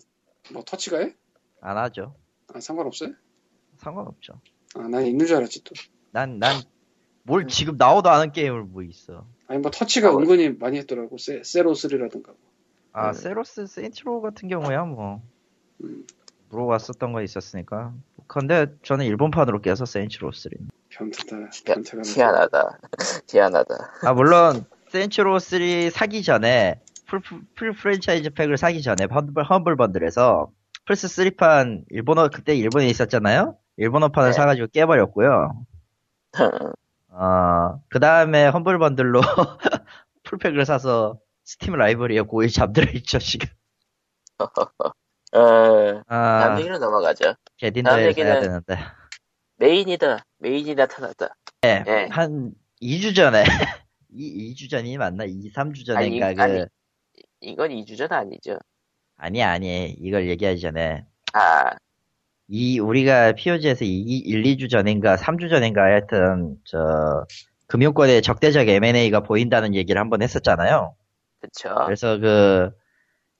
뭐 터치가 해? 안 하죠. 아, 상관없어요? 상관없죠. 아, 난 있는 줄 알았지 또. 난난 뭘 지금 나오도 않은 게임을 뭐 있어. 아니 뭐 터치가 아, 은근히 많이 했더라고. 세, 세로3라든가. 아 음. 세로스 세인트로 같은 경우야 뭐 음, 물어봤었던 거 있었으니까. 근데 저는 일본판으로 깨서 세인트로 3. 변태다. 야, 변태가. 희한하다. 희한하다. 아 물론 세인트로 3 사기 전에 full, full franchise pack을 사기 전에 험블, 험블 번들에서 플스 3판 일본어 그때 일본에 있었잖아요. 일본어판을 네. 사가지고 깨버렸고요. [laughs] 어, 그 다음에 험블 번들로 full pack을 사서 스팀 라이브러리에 고이 잠들어 있죠 지금. [laughs] 어, 아 다음 얘기로 넘어가죠. 다음 얘기는- 되는데. 메인이다. 메인이 나타났다. 네, 네. 한 2주 전에 [laughs] 2, 2주 전이 맞나? 2, 3주 전인가 아니, 그 아니. 이건 2주 전 아니죠. 아니 아니 이걸 얘기하기 전에 아, 이 우리가 POG에서 1, 2주 전인가 3주 전인가 하여튼 저 금융권에 적대적 M&A가 보인다는 얘기를 한번 했었잖아요. 그쵸. 그래서 그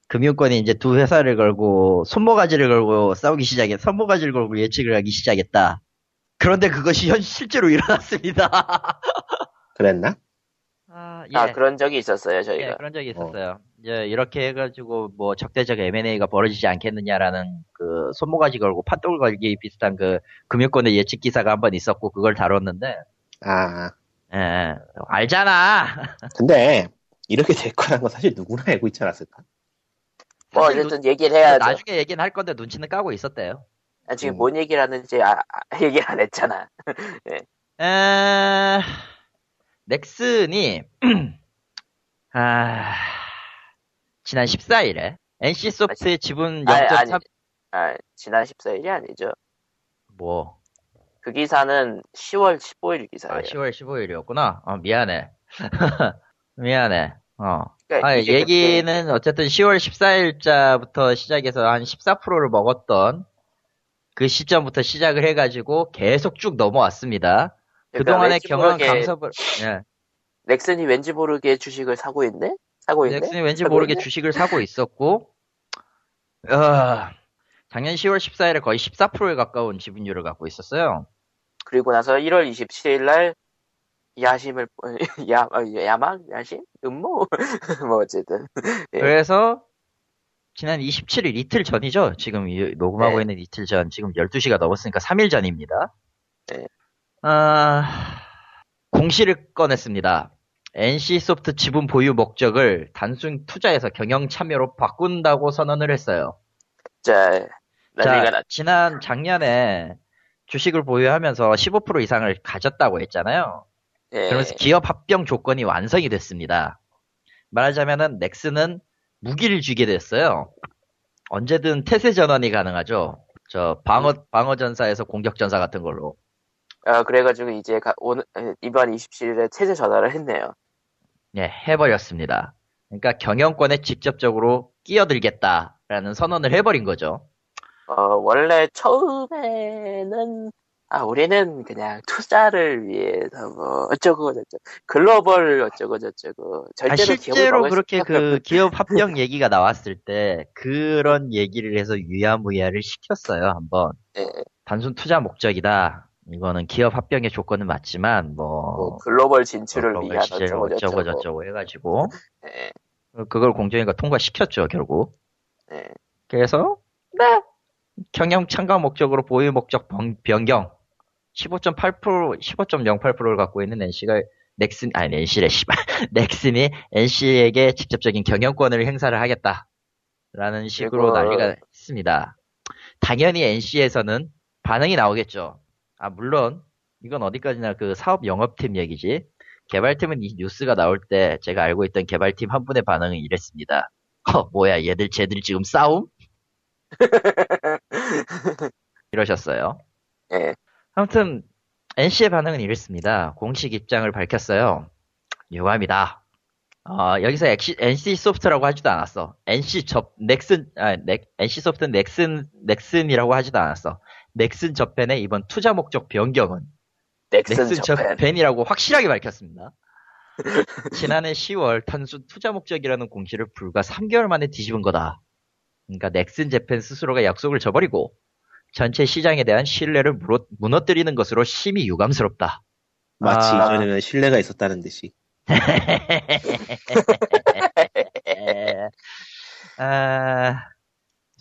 금융권이 이제 두 회사를 걸고 손모가지를 걸고 싸우기 시작했, 손모가지를 걸고 예측을 하기 시작했다. 그런데 그것이 현 실제로 일어났습니다. [laughs] 그랬나? 아, 아, 그런 적이 있었어요, 저희가. 예, 그런 적이 있었어요. 이제 이렇게 해가지고 뭐 적대적 M&A가 벌어지지 않겠느냐라는 그 손모가지 걸고 팥돌 걸기 비슷한 그 금융권의 예측 기사가 한 번 있었고 그걸 다뤘는데 아 예, 알잖아. [laughs] 근데 이렇게 될 거라는 건 사실 누구나 알고 있지 않았을까? 뭐, 어쨌든 얘기를 해야죠. 나중에 얘기는 할 건데 눈치는 까고 있었대요. 아, 지금 음. 뭔 얘기를 하는지 아, 아, [laughs] 얘기를 안 했잖아. [laughs] 에... 넥슨이 [clears throat] 아... 지난 14일에 NC 소프트의 지분 아니, 아니, 0.3 아, 지난 14일이 아니죠. 뭐 그 기사는 10월 15일 기사예요. 아, 10월 15일이었구나. 어, 미안해. [laughs] 미안해. 어. 그러니까 아, 얘기는 어쨌든 10월 14일자부터 시작해서 한 14%를 먹었던 그 시점부터 시작을 해가지고 계속 쭉 넘어왔습니다. 그때 그동안의 경험 모르게 감섭을, 예. 넥슨이 왠지 모르게 주식을 사고 있네? 사고 있네? 넥슨이 왠지 모르게 있네? 주식을 사고 있었고, 어, 작년 10월 14일에 거의 14%에 가까운 지분율을 갖고 있었어요. 그리고 나서 1월 27일 날 야심을 야 어, 야망 야심 음모 [laughs] 뭐 어쨌든 예. 그래서 지난 27일 이틀 전이죠. 지금 이- 녹음하고 네. 있는 이틀 전, 지금 12시가 넘었으니까 3일 전입니다. 네. 아, 공시를 꺼냈습니다. NC 소프트 지분 보유 목적을 단순 투자에서 경영 참여로 바꾼다고 선언을 했어요. 자, 자, 났. 지난 작년에 주식을 보유하면서 15% 이상을 가졌다고 했잖아요. 예. 그러면서 기업 합병 조건이 완성이 됐습니다. 말하자면은 넥슨은 무기를 쥐게 됐어요. 언제든 태세 전환이 가능하죠. 저 방어 방어 전사에서 공격 전사 같은 걸로. 아, 그래가지고 이제 가- 오늘 에, 이번 27일에 체제 전화를 했네요. 예, 해버렸습니다. 그러니까 경영권에 직접적으로 끼어들겠다라는 선언을 해버린 거죠. 어, 원래 처음에는 아, 우리는 그냥 투자를 위해서 뭐 어쩌고 저쩌고 글로벌 어쩌고 저쩌고 아, 절대로 기업을 실제로 그렇게 그 [laughs] 기업 합병 얘기가 나왔을 때 그런 얘기를 해서 유야무야를 시켰어요 한번. 예. 단순 투자 목적이다. 이거는 기업 합병의 조건은 맞지만 뭐, 뭐 글로벌 진출을 뭐 위한 어쩌고 저쩌고 저쩌고 해가지고 예, 그걸 공정위가 통과시켰죠 결국. 예. 그래서 네 경영 참가 목적으로 보유 목적 변- 변경 15.8% 15.08%를 갖고 있는 NC가 넥슨 아니 NC래 씨발 [laughs] 넥슨이 NC에게 직접적인 경영권을 행사를 하겠다라는 식으로 난리가 있습니다. 당연히 NC에서는 반응이 나오겠죠. 아 물론 이건 어디까지나 그 사업 영업팀 얘기지. 개발팀은 이 뉴스가 나올 때 제가 알고 있던 개발팀 한 분의 반응은 이랬습니다. 어, 뭐야, 얘들, 쟤들 지금 싸움? [laughs] 이러셨어요. 예. 아무튼, NC의 반응은 이랬습니다. 공식 입장을 밝혔어요. 유감이다. 어, 여기서 엑시- NC 소프트라고 하지도 않았어. NC 접, 넥슨, 아, 넥, NC 소프트는 넥슨, 넥슨이라고 하지도 않았어. 넥슨 재팬의 이번 투자 목적 변경은 넥슨, 넥슨 저펜 저펜 이라고 확실하게 밝혔습니다. [laughs] 지난해 10월 단순 투자 목적이라는 공시를 불과 3개월 만에 뒤집은 거다. 그러니까 넥슨 재팬 스스로가 약속을 저버리고 전체 시장에 대한 신뢰를 무너, 무너뜨리는 것으로 심히 유감스럽다. 마치 아. 이전에는 신뢰가 있었다는 듯이. [laughs] [laughs] 에, 아,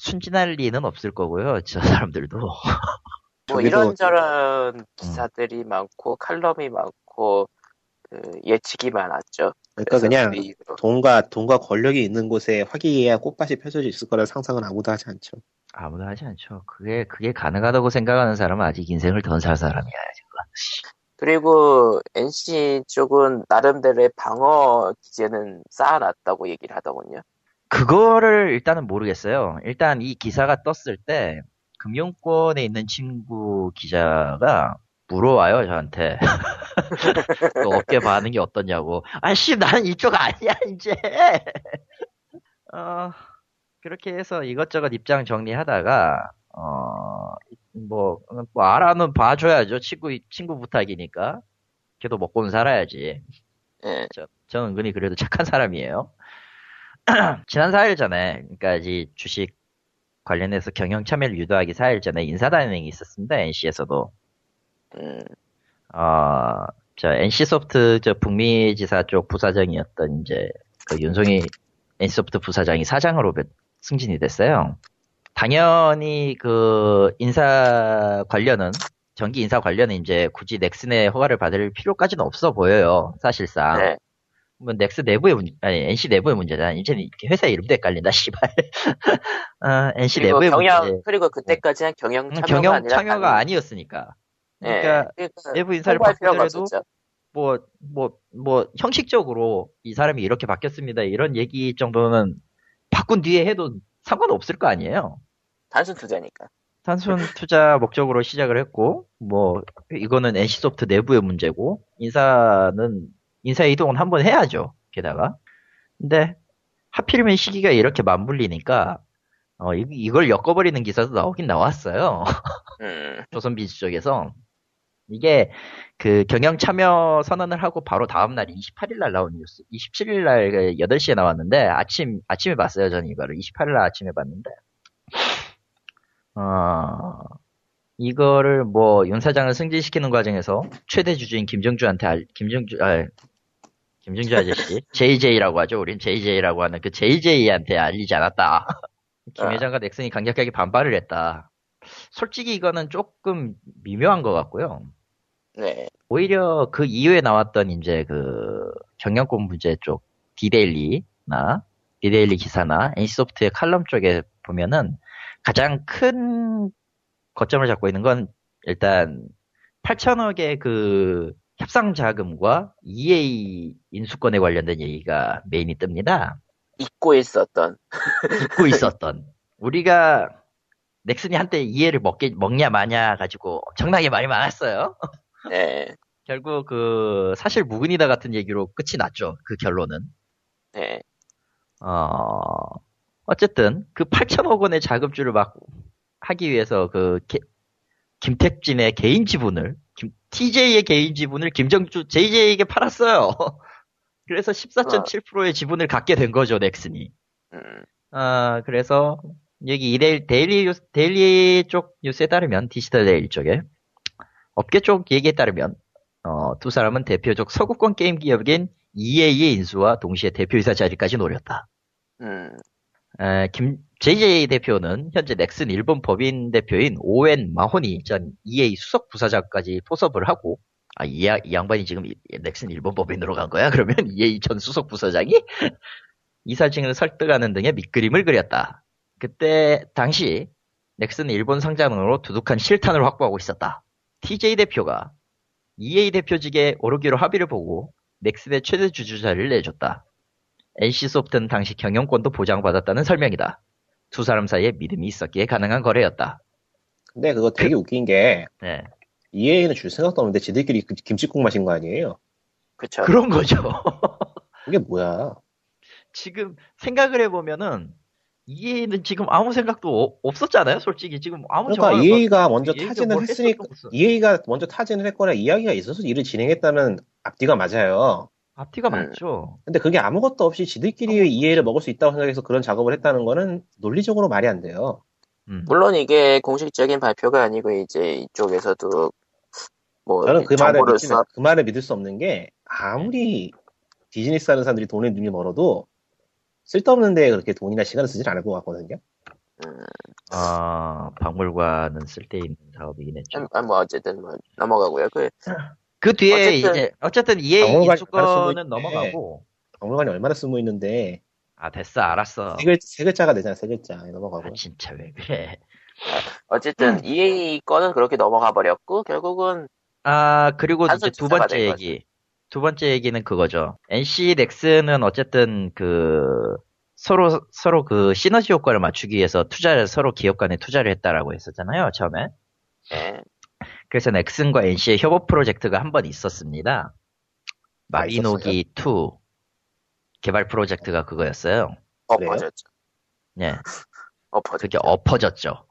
순진할 리는 없을 거고요. 저 사람들도. [laughs] 뭐 이런저런 기사들이 많고 칼럼이 많고 그 예측이 많았죠. 그러니까 그냥 그. 돈과 돈과 권력이 있는 곳에 화기애애한 꽃밭이 펴져 있을 거라는 상상은 아무도 하지 않죠. 아무도 하지 않죠. 그게, 그게 가능하다고 생각하는 사람은 아직 인생을 더살 사람이야, 지금. 그리고 NC 쪽은 나름대로의 방어 기제는 쌓아놨다고 얘기를 하더군요. 그거를 일단은 모르겠어요. 일단 이 기사가 떴을 때 금융권에 있는 친구 기자가 물어와요 저한테. [laughs] 그 업계 반응이 어떠냐고. 아씨 난 이쪽 아니야 이제. [laughs] 어 그렇게 해서 이것저것 입장 정리하다가 어뭐 뭐 알아는 봐줘야죠 친구 친구 부탁이니까. 걔도 먹고는 살아야지. 예. 저, 저 은근히 그래도 착한 사람이에요. [clears throat] 지난 4일 전에, 그러니까 이 주식 관련해서 경영 참여를 유도하기 4일 전에 인사단행이 있었습니다. NC에서도. 음, 어, 저 NC소프트 저 북미 지사 쪽 부사장이었던 이제 그 윤송이 NC소프트 부사장이 사장으로 배- 승진이 됐어요. 당연히 그 인사 관련은 전기 인사 관련은 이제 굳이 넥슨의 허가를 받을 필요까지는 없어 보여요. 사실상. 네. 뭐 넥스 내부의 문 아니 NC 내부의 문제다. 이제는 이렇게 회사 이름도 헷갈린다. 씨발. [laughs] 어, NC 내부의 경영 문제. 그리고 그때까지는 경영 음, 참여가 경영 아니라 참여가 단- 아니었으니까. 예, 그러니까 그러니까 내부 인사를 바꾸더라도. 뭐, 뭐, 뭐, 형식적으로 이 사람이 이렇게 바뀌었습니다. 이런 얘기 정도는 바꾼 뒤에 해도 상관없을 거 아니에요. 단순 투자니까. 단순 투자 목적으로 시작을 했고, 뭐, 이거는 NC소프트 내부의 문제고, 인사는, 인사 이동은 한 번 해야죠. 게다가. 근데, 하필이면 시기가 이렇게 맞물리니까, 어, 이- 이걸 엮어버리는 기사도 나오긴 나왔어요. 음, [laughs] 조선비즈 쪽에서. 이게, 그, 경영 참여 선언을 하고 바로 다음날 28일날 나온 뉴스, 27일날 8시에 나왔는데, 아침, 아침에 봤어요, 저는 이거를. 28일날 아침에 봤는데. 어, 이거를 뭐, 윤 사장을 승진시키는 과정에서 최대 주주인 김정주한테 알, 김정주, 아, 김정주 아저씨, [laughs] JJ라고 하죠. 우린 JJ라고 하는 그 JJ한테 알리지 않았다. 김 아. 회장과 넥슨이 강력하게 반발을 했다. 솔직히 이거는 조금 미묘한 것 같고요. 네. 오히려 그 이후에 나왔던 이제 그 경영권 문제 쪽 디데일리나 디데일리 기사나 NC소프트의 칼럼 쪽에 보면은 가장 큰 거점을 잡고 있는 건 일단 8천억의 그 협상 자금과 EA 인수권에 관련된 얘기가 메인이 뜹니다. 잊고 있었던. 잊고 있었던 [laughs] 우리가 넥슨이 한때 EA를 먹게 먹냐 마냐 가지고 엄청나게 말이 많았어요. 네, [laughs] 결국 그 사실 무근이다 같은 얘기로 끝이 났죠. 그 결론은. 네. 어 어쨌든 그 8천억 원의 자금줄을 막 하기 위해서 그 게- 김택진의 개인 지분을 김- TJ의 개인 지분을 김정주 JJ에게 팔았어요. [laughs] 그래서 14.7%의 지분을 갖게 된 거죠 넥슨이. 음, 아, 그래서, 여기 이데일, 데일리, 데일리 쪽 뉴스에 따르면, 디지털 데일리 쪽에, 업계 쪽 얘기에 따르면, 어, 두 사람은 대표적 서구권 게임 기업인 EA의 인수와 동시에 대표이사 자리까지 노렸다. 음, 에, 김, JJ 대표는 현재 넥슨 일본 법인 대표인 오웬 마호니 전 EA 수석 부사장까지 포섭을 하고, 아, 이, 양- 이 양반이 지금 이- 넥슨 일본 법인으로 간 거야? 그러면 [laughs] EA 전 수석 부사장이? [laughs] 이사진을 설득하는 등의 밑그림을 그렸다. 그때 당시 넥슨 일본 상장으로 두둑한 실탄을 확보하고 있었다. TJ 대표가 EA 대표직에 오르기로 합의를 보고 넥슨의 최대 주주자를 내줬다. NC소프트는 당시 경영권도 보장받았다는 설명이다. 두 사람 사이에 믿음이 있었기에 가능한 거래였다. 근데 그거 되게 웃긴 게 네. EA는 줄 생각도 없는데 지들끼리 그 김치국 마신 거 아니에요? 그쵸. 그런 거죠. [laughs] 그게 뭐야? 지금 생각을 해보면은 EA는 지금 아무 생각도 어- 없었잖아요. 솔직히 지금 아무 그러니까 EA가 봐- 먼저 EA가 타진을 뭘 했으니까 EA가 먼저 타진을 했거나 이야기가 있어서 일을 진행했다면 앞뒤가 맞아요. 앞뒤가 음. 맞죠. 근데 그게 아무것도 없이 지들끼리 EA를 먹을 수 있다고 생각해서 그런 작업을 했다는 거는 논리적으로 말이 안 돼요. 음. 물론 이게 공식적인 발표가 아니고 이제 이쪽에서도 뭐 저는 그 말을 정보를 믿지, 써그 말을 믿을 수 없는 게 아무리 비즈니스 하는 사람들이 돈을 눈이 멀어도 쓸데없는 데에 그렇게 돈이나 시간을 쓰진 않을 것 같거든요. 음, 아, 박물관은 쓸데있는 사업이긴 했죠. 아, 뭐 어쨌든 뭐 넘어가고요. 그 [laughs] 그 뒤에 어쨌든- 이제 어쨌든 EA 박물관 인수권은 넘어가고. 박물관이 얼마나 숨어 있는데. 아 됐어. 알았어. 세, 글, 세 글자가 되잖아 세 글자. 넘어가고. 아 진짜 왜 그래? 어쨌든 EA 거는 그렇게 넘어가 버렸고 결국은 아 그리고 이제 두 번째 된 얘기. 두 번째 얘기는 그거죠. NC 넥슨은 어쨌든 그 서로 서로 그 시너지 효과를 맞추기 위해서 투자를 서로 기업 간에 투자를 했다라고 했었잖아요 처음에. 예, 그래서 넥슨과 NC의 협업 프로젝트가 한 번 있었습니다. 아, 마비노기 2 개발 프로젝트가 그거였어요. 엎어졌죠. 네, [laughs] 엎어졌죠. 그게 엎어졌죠.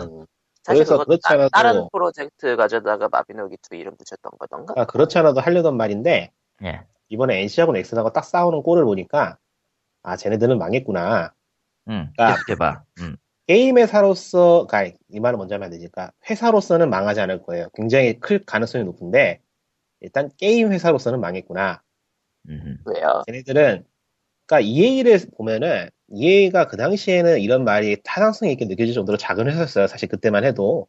음. [laughs] 사실 그래서 않아도- 다른 프로젝트 가져다가 마비노기 2 이름 붙였던 거던가? 아, 그렇지 않아도 하려던 말인데 예, 이번에 NC하고 넥슨하고 딱 싸우는 꼴을 보니까 아 쟤네들은 망했구나 음, 아. 계속해봐. 음, 게임 회사로서 그러니까 이 말은 먼저 하면 안 되니까 회사로서는 망하지 않을 거예요 굉장히 클 가능성이 높은데 일단 게임 회사로서는 망했구나 음, 왜요? 쟤네들은 그러니까 EA를 보면은 EA가 그 당시에는 이런 말이 타당성이 있게 느껴질 정도로 작은 회사였어요. 사실 그때만 해도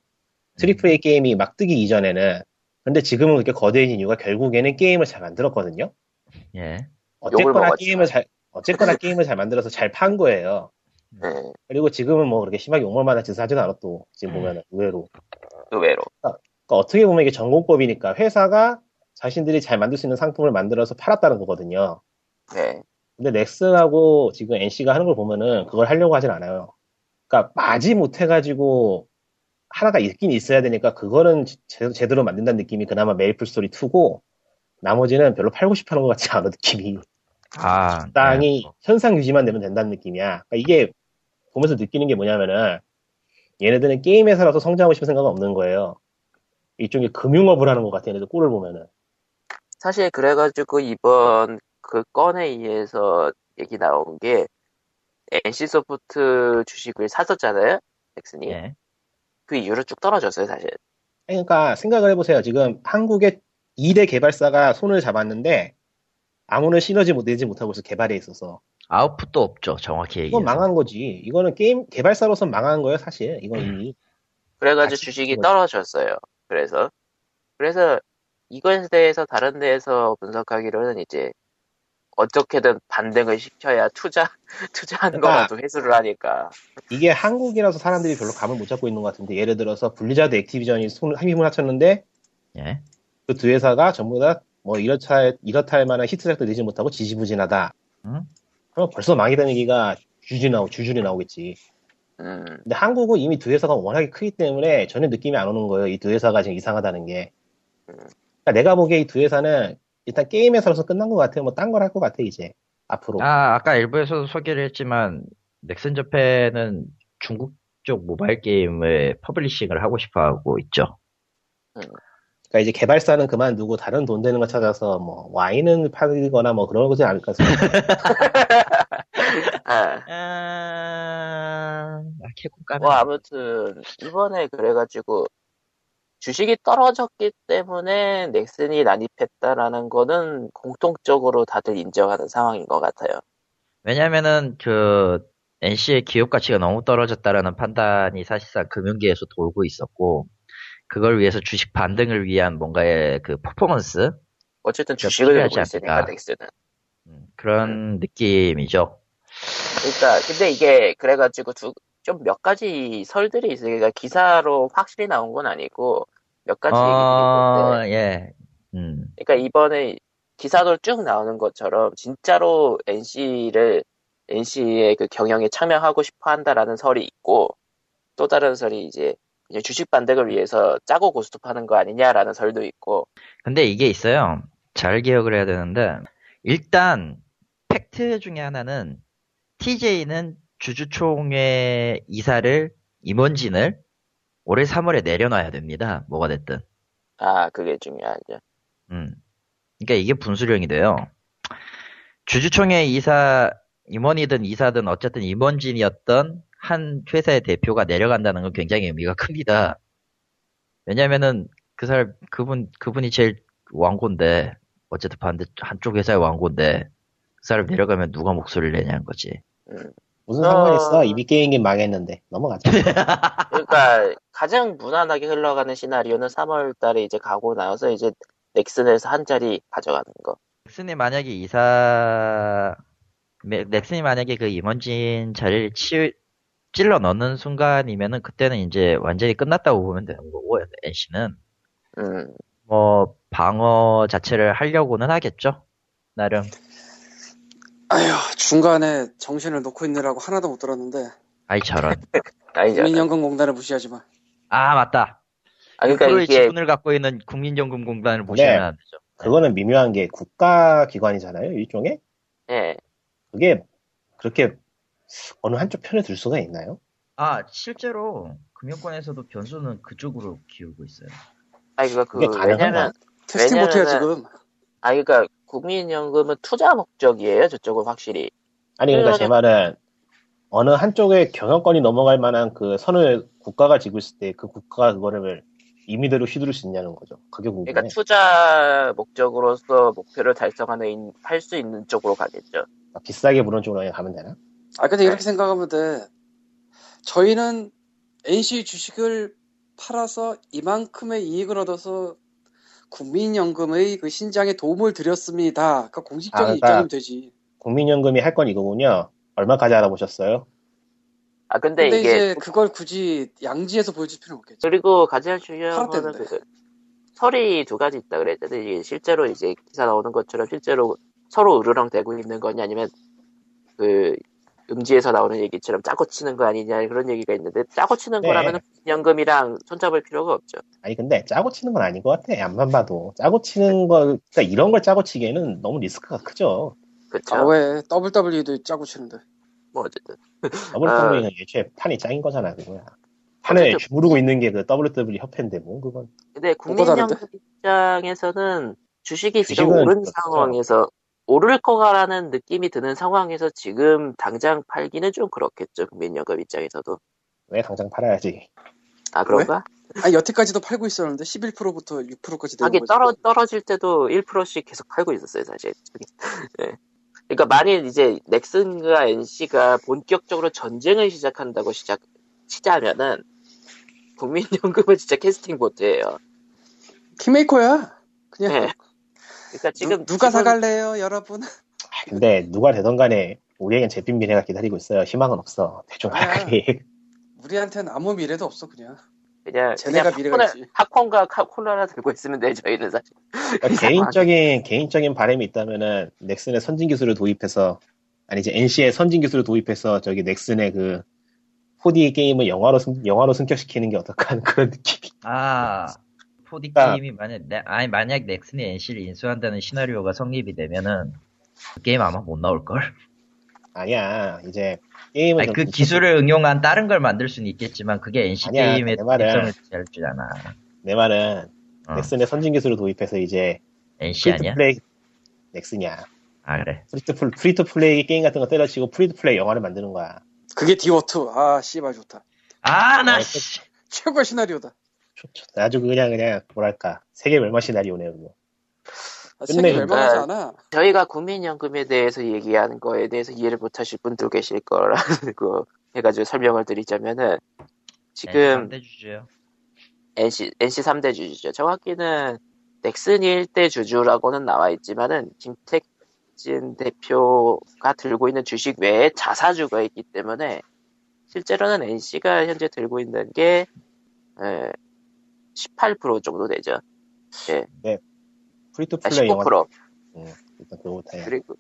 triple A 게임이 막 뜨기 이전에는 근데 지금은 그렇게 거대해진 이유가 결국에는 게임을 잘 만들었거든요. 예, 어쨌거나. 게임을 잘 어쨌거나 게임을 잘 만들어서 잘 판 거예요. 예, 그리고 지금은 뭐 그렇게 심하게 욕먹만한 짓을 하지도 않았고 지금 음. 보면 은 의외로 의외로. 그러니까 어떻게 보면 이게 전공법이니까 회사가 자신들이 잘 만들 수 있는 상품을 만들어서 팔았다는 거거든요. 네. 근데 넥슨하고 지금 NC가 하는 걸 보면은 그걸 하려고 하진 않아요. 그러니까 마지 못해가지고 하나가 있긴 있어야 되니까 그거는 제, 제대로 만든다는 느낌이 그나마 메이플 스토리 2고 나머지는 별로 팔고 싶어 하는 것 같지 않은 느낌이 아, 땅이 네. 현상 유지만 되면 된다는 느낌이야. 그러니까 이게 보면서 느끼는 게 뭐냐면은 얘네들은 게임 회사라서 성장하고 싶은 생각은 없는 거예요. 일종의 금융업을 하는 것 같아 얘네들 꼴을 보면은. 사실 그래가지고 이번 그 건에 의해서 얘기 나온 게 NC소프트 주식을 샀었잖아요. 넥슨이. 예, 그 이후로 쭉 떨어졌어요, 사실. 그러니까 생각을 해보세요. 지금 한국의 2대 개발사가 손을 잡았는데 아무런 시너지 못 내지 못하고 있어 개발에 있어서 아웃풋도 없죠. 정확히 얘기해서. 이건 망한 거지. 이거는 게임 개발사로서 망한 거예요, 사실. 이건 이미 그래가지고 주식이. 떨어졌어요. 그래서. 그래서 이것에 대해서 다른 데에서 분석하기로는 이제 어떻게든 반등을 시켜야 투자 [laughs] 투자한 그러니까- 거라도 회수를 하니까 이게 한국이라서 사람들이 별로 감을 못 잡고 있는 것 같은데 예를 들어서 블리자드 액티비전이 손- 힘을 합쳤는데 예. 그 두 회사가 전부 다 뭐 이렇다 이렇다 할 만한 히트작도 내지 못하고 지지부진하다. 응? 그럼 벌써 망이 되는 얘기가 줄줄이 나오 줄줄이 나오겠지. 음, 근데 한국은 이미 두 회사가 워낙에 크기 때문에 전혀 느낌이 안 오는 거예요. 이 두 회사가 지금 이상하다는 게. 그러니까 내가 보기에 이 두 회사는 일단 게임 회사로서 끝난 것 같아요. 뭐 딴 걸 할 것 같아 이제 앞으로. 아, 아까 1부에서도 소개를 했지만, 넥슨 재팬은 중국 쪽 모바일 게임을 publishing을 하고 싶어 하고 있죠. 그러니까 이제 개발사는 그만두고 다른 돈 되는 거 찾아서 뭐 와인을 팔거나 뭐 그런 거지 않을까 싶어요. [laughs] 아, 아, 까면. 뭐 아무튼 이번에 그래가지고 주식이 떨어졌기 때문에 넥슨이 난입했다라는 거는 공통적으로 다들 인정하는 상황인 것 같아요. 왜냐면은, 그, NC의 기업 가치가 너무 떨어졌다라는 판단이 사실상 금융계에서 돌고 있었고, 그걸 위해서 주식 반등을 위한 뭔가의 그 퍼포먼스? 어쨌든 주식을 갖고 있으니까 않을까. 넥슨은. 음, 그런 느낌이죠. 그러니까 근데 이게 그래가지고 좀 몇 가지 설들이 있어요. 그러니까 기사로 확실히 나온 건 아니고 몇 가지 어, 있는데, 예. 음, 그러니까 이번에 기사도 쭉 나오는 것처럼 진짜로 NC를 NC의 그 경영에 참여하고 싶어 한다라는 설이 있고 또 다른 설이 이제 그냥 주식 반등을 위해서 짜고 고스톱하는 거 아니냐라는 설도 있고 근데 이게 있어요. 잘 기억을 해야 되는데, 일단, 팩트 중에 하나는, TJ는 주주총회 이사를, 임원진을 올해 3월에 내려놔야 됩니다. 뭐가 됐든. 아 그게 중요하죠. 음. 그러니까 이게 분수령이 돼요. 주주총회 이사, 임원이든 이사든 어쨌든 임원진이었던 한 회사의 대표가 내려간다는 건 굉장히 의미가 큽니다. 왜냐면은 그 사람, 그분, 그분이 제일 왕고인데, 어쨌든 반대, 한쪽 회사의 왕고인데, 그 사람 내려가면 누가 목소리를 내냐는 거지. 무슨 어. 상관 있어? 이비 게임기 망했는데 넘어가자. [laughs] 그러니까 가장 무난하게 흘러가는 시나리오는 3월달에 이제 가고 나서 이제 넥슨에서 한 자리 가져가는 거. 넥슨이 만약에 이사, 네- 넥슨이 만약에 그 임원진 자리를 치, 찔러 넣는 순간이면은 그때는 이제 완전히 끝났다고 보면 되는 거고, NC는. 음, 뭐, 방어 자체를 하려고는 하겠죠? 나름. 아휴 중간에 정신을 놓고 있느라고 하나도 못 들었는데 아이, 저런. [laughs] 아니죠. 국민연금공단을 무시하지 마. 아, 맞다. 아, 그러니까 프로의 이게 지분을 갖고 있는 국민연금공단을 무시하면 안 되죠. 그거는 미묘한 게 국가 기관이잖아요, 일종의. 예, 그게 그렇게 어느 한쪽 편에 들 수가 있나요? 아, 실제로 금융권에서도 변수는 그쪽으로 기울고 있어요. 아니 그거 그? 왜냐면 테스팅 왜냐면은- 지금. 아 그러니까 국민연금은 투자 목적이에요. 저쪽은 확실히. 아니 그러니까 음. 제 말은 어느 한쪽에 경영권이 넘어갈 만한 그 선을 국가가 지고 있을 때 그 국가가 그거를 임의대로 휘두를 수 있냐는 거죠. 그게 궁금해. 그러니까 투자 목적으로서 목표를 달성하는 할 수 있는 쪽으로 가겠죠. 비싸게 부른 쪽으로 가면 되나? 아 근데 네. 이렇게 생각하면 돼. 저희는 NC 주식을 팔아서 이만큼의 이익을 얻어서 국민연금의 그 신장에 도움을 드렸습니다. 그러니까 공식적인 아, 그러니까- 입장이면 되지. 국민연금이 할 건 이거군요. 얼마까지 알아보셨어요? 아 근데, 근데, 이게 이제 그걸 굳이 양지에서 보여줄 필요는 없겠죠. 그리고 가장 중요한 거는. 그 설이 두 가지 있다 그랬잖아요. 이게 실제로 이제 기사 나오는 것처럼 실제로 서로 으르렁 대고 있는 거냐 아니면 그 음지에서 나오는 얘기처럼 짜고 치는 거 아니냐 그런 얘기가 있는데 짜고 치는 네. 거라면 연금이랑 손잡을 필요가 없죠. 아니 근데 짜고 치는 건 아닌 것 같아. 앞만 봐도 짜고 치는 거, 그러니까 이런 걸 짜고 치기에는 너무 리스크가 크죠. 그렇죠. 아 왜 WWE도 짜고 치는데. 뭐 어쨌든 WWE는 [laughs] 애초에 판이 짱인 거잖아, 그거야. 판에 어쨌든- 주무르고 있는 게 그 WWE 협회인데 뭐 그건. 근데? 국민연금 입장에서는 주식이 지금 오른 그렇죠. 상황에서 오를 거라는 느낌이 드는 상황에서 지금 당장 팔기는 좀 그렇겠죠. 국민연금 입장에서도. 왜 당장 팔아야지. 아 그런가? 아니 여태까지도 팔고 있었는데 11%부터 6%까지 내린 하긴 거지. 떨어, 떨어질 때도 1%씩 계속 팔고 있었어요, 사실. 예. [laughs] 그러니까 만일 이제 넥슨과 NC가 본격적으로 전쟁을 시작한다고 시작, 치자면은 국민연금은 진짜 캐스팅 보트예요. 킹메이커야. 그냥 예. 그러니까 지금 누, 가 지금 사갈래요, 여러분? 아, 근데 누가 되던 간에 우리에겐 잿빛 미래가 기다리고 있어요. 희망은 없어. 대충. 하게. 우리한테는 아무 미래도 없어 그냥. 그냥 쟤네가 미래가 있지. 팝콘과 카- 콜라나 들고 있으면 돼 저희는 사실. 그러니까 개인적인 개인적인 바람이 있다면은 넥슨의 선진 기술을 도입해서 아니 이제 NC의 선진 기술을 도입해서 저기 넥슨의 그 4D 게임을 영화로 승, 영화로 승격시키는 게 어떨까 하는 그런 느낌이. 아, 4D 그러니까- 게임이 만약, 네, 아니, 만약 넥슨이 NC를 인수한다는 시나리오가 성립이 되면은, 그 게임 아마 못 나올 걸? 아니야 이제 게임은 아니, 좀그 좀- 기술을 응용한 다른 걸 만들 수는 있겠지만, 그게 NC 아니야, 게임의 특성을 잘 주잖아. 내 말은 어, 넥슨의 선진 기술을 도입해서 이제 NC 아니야? free to play 넥슨이야. 아, 그래. 프리투플 프리투플레이 게임 같은 거 때려치고 free to play 영화를 만드는 거야. 그게 디워2. 아 씨발 좋다. 아, 나, 아, 씨. 최고 의 시나리오다. 아주 그냥 그냥 뭐랄까 세계 멸망 시나리오네요. 그거. 아, 세계 않아. 저희가 국민연금에 대해서 얘기하는 거에 대해서 이해를 못하실 분도 계실 거라고 [laughs] 해가지고 설명을 드리자면은 지금 대 주제요. NC NC 3대 주주죠. 정확히는 넥슨이 1대 주주라고는 나와 있지만은 김택진 대표가 들고 있는 주식 외에 자사주가 있기 때문에 실제로는 NC가 현재 들고 있는 게 18% 정도 되죠. 아, free to play 영화 15% 일단 그거부터 해. 그리고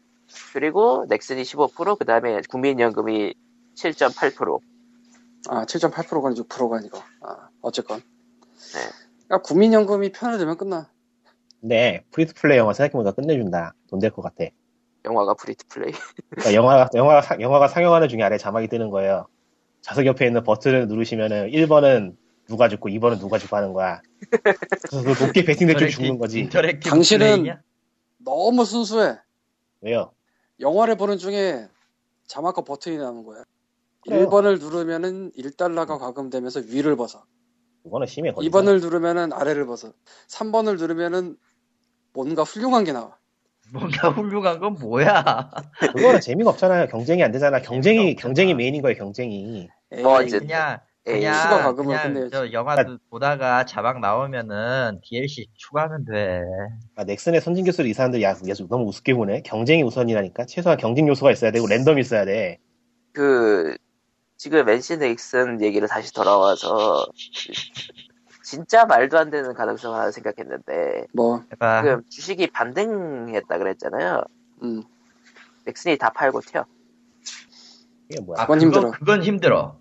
그리고 넥슨이 15% 그다음에 국민연금이 7.8%아 7.8%가 아니고 6%가 아니고. 아 어쨌건. 네. 야 국민연금이 편을 들면 끝나. 근데 free to play 영화 생각해보니까 끝내준다. 돈 될 것 같아. 영화가 free to play. 그러니까 영화가 영화가 사- 영화가 상영하는 중에 아래 자막이 뜨는 거예요. 좌석 옆에 있는 버튼을 누르시면은 1번은 누가 죽고 2번은 누가 죽고 하는 거야. 그래서 그 높게 베팅될 줄 죽는 거지. 당신은- 플레이냐? 너무 순수해. 왜요? 영화를 보는 중에 자막과 버튼이 나오는 거야. 그래요. 1번을 누르면은 1달러가 과금되면서 위를 벗어. 그거는 심해. 거의. 2번을 누르면은 아래를 벗어. 3번을 누르면은 뭔가 훌륭한 게 나와. 뭔가 훌륭한 건 뭐야? 그거는 재미가 없잖아요. 경쟁이 안 되잖아. 경쟁이. 경쟁이 메인인 거예요. 경쟁이. 에이, 뭐 이제- 그냥 에이, 그냥 수가 과금을 그냥 끝내야지. 저 영화 도 보다가 자막 나오면은 DLC 추가하면 돼. 아, 넥슨의 선진 기술을 이 사람들 야, 야 너무 우습게 보네. 경쟁이 우선이라니까. 최소한 경쟁 요소가 있어야 되고 랜덤이 있어야 돼. 그 지금 NC 넥슨 얘기를 다시 돌아와서 진짜 말도 안 되는 가능성을 하나 생각했는데 뭐, 해봐. 지금 주식이 반등했다 그랬잖아요. 음. 넥슨이 다 팔고 튀어. 이게 뭐야? 아, 그건 그거- 힘들어. 그건 힘들어.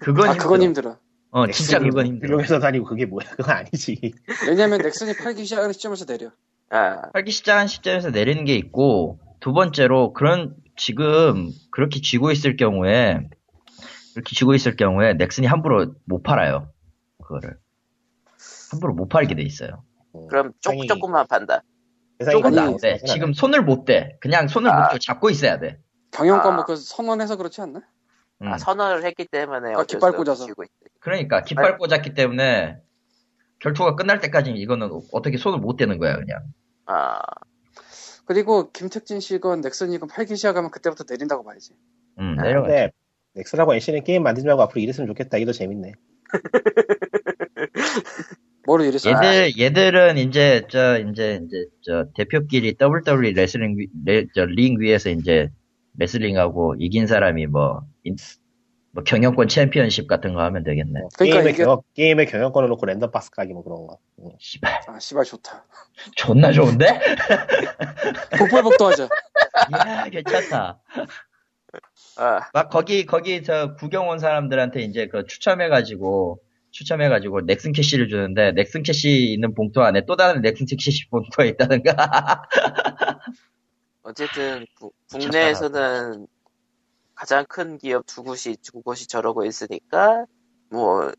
그건 아, 힘들어. 그건 힘들어. 어, 진짜 그건 힘들어. 훌륭해서 다니고 그게 뭐야? 그건 아니지. 왜냐면 넥슨이 팔기 시작하는 시점에서 내려. 아, 팔기 시작한 시점에서 내리는 게 있고, 두 번째로, 그런, 지금, 그렇게 쥐고 있을 경우에, 그렇게 쥐고 있을 경우에, 넥슨이 함부로 못 팔아요. 그거를. 함부로 못 팔게 돼 있어요. 음, 그럼 조, 세상이- 조금만 판다. 조금 안 돼. 지금. 손을 못 대. 그냥 손을 아. 못 잡고 있어야 돼. 경영권 아. 뭐그 선언해서 그렇지 않나? 음. 아, 선언을 했기 때문에 아, 깃발 꽂아서. 그러니까, 깃발 꽂았기 때문에, 결투가 끝날 때까지 이거는 어떻게 손을 못 대는 거야, 그냥. 아, 그리고 김택진 씨건 넥슨이건 팔기 시작하면 그때부터 내린다고 봐야지. 음, 아, 내려가. 근데 넥슨하고 NC는 게임 만들지 말고 앞으로 이랬으면 좋겠다. 더 재밌네. [laughs] 뭐로 이랬어? 얘들, 얘들은 이제, 저, 이제, 이제, 저, 대표끼리 WWE 레슬링, 위- 레, 저, 링 위에서 이제, 레슬링하고 이긴 사람이 뭐, 인- 뭐, 경영권 챔피언십 같은 거 하면 되겠네. 뭐 그러니까 게임의, 이게- 경영, 게임의 경영권을 놓고 랜덤 박스 까기 뭐 그런 거. 음. 씨발, 아, 씨발 좋다. 존나 좋은데? [laughs] 복불복도 하자. 이야, 괜찮다. 아, 막, 거기, 거기, 저, 구경 온 사람들한테 이제 그 추첨해가지고, 추첨해가지고 넥슨 캐시를 주는데, 넥슨 캐시 있는 봉투 안에 또 다른 넥슨 캐시 봉투가 있다든가. [laughs] 어쨌든 구- 국내에서는 가장 큰 기업 두 곳이 두 곳이 저러고 있으니까 뭐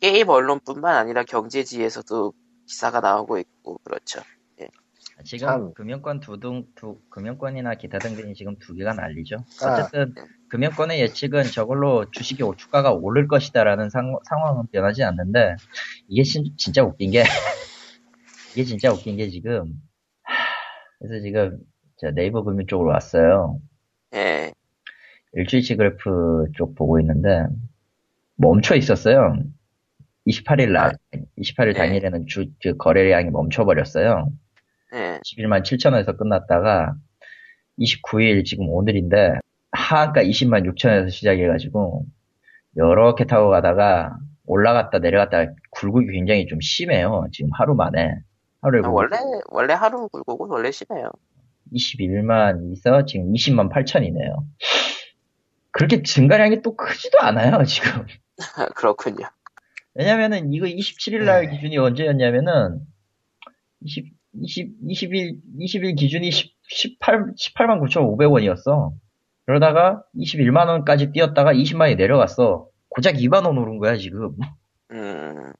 게임 언론뿐만 아니라 경제지에서도 기사가 나오고 있고 그렇죠. 지금 참. 금융권 두둥 두 금융권이나 기타 등등이 지금 두 개가 난리죠. 아. 어쨌든 금융권의 예측은 저걸로 주식의 주가가 오를 것이다라는 상, 상황은 변하지 않는데 이게 진, 진짜 웃긴 게 [laughs] 이게 진짜 웃긴 게 지금 하, 그래서 지금 저 네이버 금융 쪽으로 왔어요. 예, 일주일치 그래프 쪽 보고 있는데 멈춰 있었어요. 28일 날, 아. 28일 네. 당일에는 주, 그 거래량이 멈춰버렸어요. 예. 11만 7천 원에서 끝났다가 29일 지금 오늘인데 하한가 20만 6천원에서 시작해가지고 이렇게 타고 가다가 올라갔다 내려갔다 굴곡이 굉장히 좀 심해요. 지금 하루 만에 하루에 아, 원래 원래 하루 굴곡은 원래 심해요. 21만에서 지금 20만 8천이네요. 그렇게 증가량이 또 크지도 않아요 지금. [laughs] 그렇군요. 왜냐면은 이거 27일 날 네. 기준이 언제였냐면은 20, 20, 20일, 20일 기준이 10, 18, 18만 9,500원이었어. 그러다가 21만 원까지 뛰었다가 20만이 내려갔어. 고작 2만 원 오른 거야 지금. 음,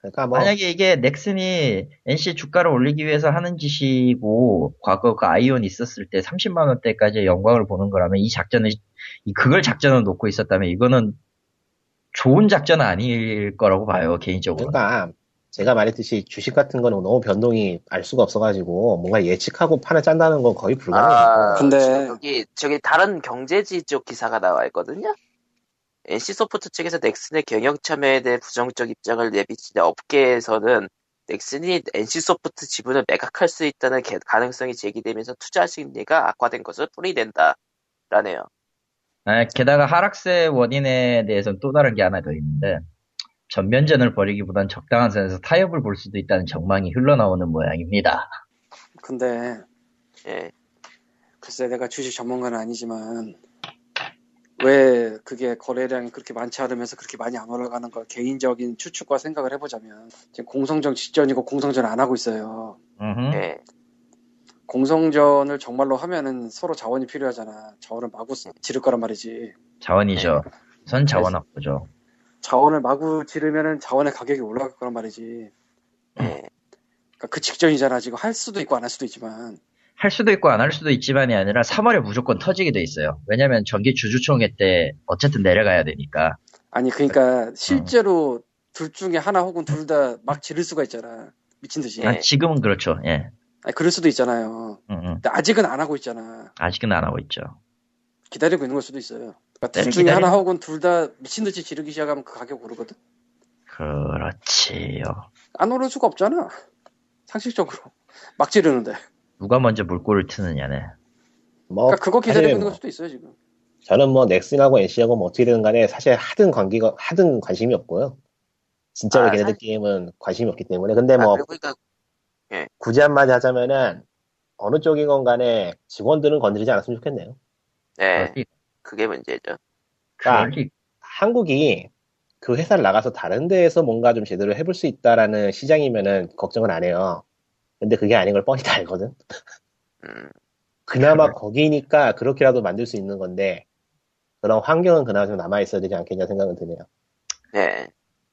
그러니까 뭐 만약에 이게 넥슨이 NC 주가를 올리기 위해서 하는 짓이고 과거 그 아이온 있었을 때 30만 원대까지의 영광을 보는 거라면 이 작전을 이 그걸 작전을 놓고 있었다면 이거는 좋은 작전은 아닐 거라고 봐요 개인적으로. 그러니까 제가 말했듯이 주식 같은 거는 너무 변동이 알 수가 없어가지고 뭔가 예측하고 판을 짠다는 건 거의 불가능해요. 아, 근데- 여기 저기 다른 경제지 쪽 기사가 나와 있거든요. NC 소프트 측에서 넥슨의 경영 참여에 대해 부정적 입장을 내비치자 업계에서는 넥슨이 NC 소프트 지분을 매각할 수 있다는 개- 가능성이 제기되면서 투자 심리가 악화된 것을 풀이된다. 라네요. 아, 게다가 하락세 원인에 대해서는 또 다른 게 하나 더 있는데 전면전을 벌이기보단 적당한 선에서 타협을 볼 수도 있다는 전망이 흘러나오는 모양입니다. 근데 예. 글쎄 내가 주식 전문가는 아니지만 왜 그게 거래량이 그렇게 많지 않으면서 그렇게 많이 안 올라가는 걸 개인적인 추측과 생각을 해보자면 지금 공성전 직전이고 공성전 안 하고 있어요. 음흠. 예. 공성전을 정말로 하면은 서로 자원이 필요하잖아. 자원을 마구 쓰- 지를 거란 말이지. 자원이죠. 선 자원 확보죠. 자원을 마구 지르면은 자원의 가격이 올라갈 거란 말이지. 예. 그러니까 그 직전이잖아. 지금 할 수도 있고 안 할 수도 있지만. 할 수도 있고 안 할 수도 있지만이 아니라 3월에 무조건 터지게 돼 있어요. 왜냐면 전기 주주총회 때 어쨌든 내려가야 되니까. 아니 그러니까 실제로 둘 중에 하나 혹은 둘 다 막 지를 수가 있잖아. 미친 듯이. 예. 아, 지금은 그렇죠. 예. 아니, 그럴 수도 있잖아요. 음, 음. 근데 아직은 안 하고 있잖아. 아직은 안 하고 있죠. 기다리고 있는 걸 수도 있어요. 그러니까 네, 둘 중에 기다리- 하나 혹은 둘 다 미친 듯이 지르기 시작하면 그 가격 오르거든. 그렇지요. 안 오를 수가 없잖아. 상식적으로 막 지르는데. 누가 먼저 물꼬를 트느냐네. 뭐 그러니까 그거 기다리고 있는 뭐걸 수도 있어요 지금. 저는 뭐 넥슨하고 NC하고 뭐 어떻게 되든 간에 사실 하든 관계가 하든 관심이 없고요. 진짜로 아, 걔네들 사실- 게임은 관심이 없기 때문에 근데 아, 뭐 그리고 그러니까 굳이 한마디 하자면은 어느 쪽이건 간에 직원들은 건드리지 않았으면 좋겠네요. 예. 리- 그게 문제죠. 그럴 리- 한국이 그 회사를 나가서 다른 데에서 뭔가 좀 제대로 해볼 수 있다라는 시장이면은 걱정은 안 해요. 근데 그게 아닌 걸 뻔히 다 알거든. 음. 그나마. 거기니까 그렇게라도 만들 수 있는 건데 그런 환경은 그나마 좀 남아 있어야 되지 않겠냐 생각은 드네요. 예.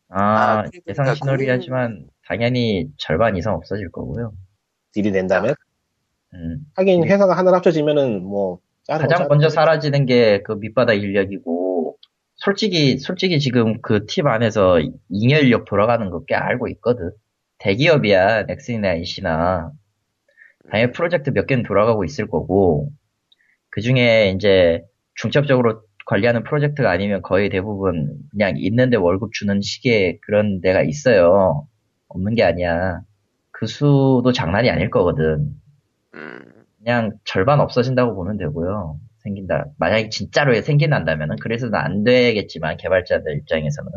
아, 아, 그리고 예상 그러니까 신호리 국민- 하지만 당연히 절반 이상 없어질 거고요. 딜이 된다면 음. 하긴 회사가 하나 합쳐지면은 뭐 가장 먼저 거지. 사라지는 게 그 밑바닥 인력이고 솔직히 솔직히 지금 그 팀 안에서 잉여 인력 돌아가는 거 꽤 알고 있거든. 대기업이야 넥슨이나 NC나 당연히 프로젝트 몇 개는 돌아가고 있을 거고 그 중에 이제 중첩적으로 관리하는 프로젝트가 아니면 거의 대부분 그냥 있는데 월급 주는 식의 그런 데가 있어요. 없는 게 아니야. 그 수도 장난이 아닐 거거든. 음. 그냥 절반 없어진다고 보면 되고요. 생긴다. 만약에 진짜로 생긴다면은 그래서는 안 되겠지만 개발자들 입장에서는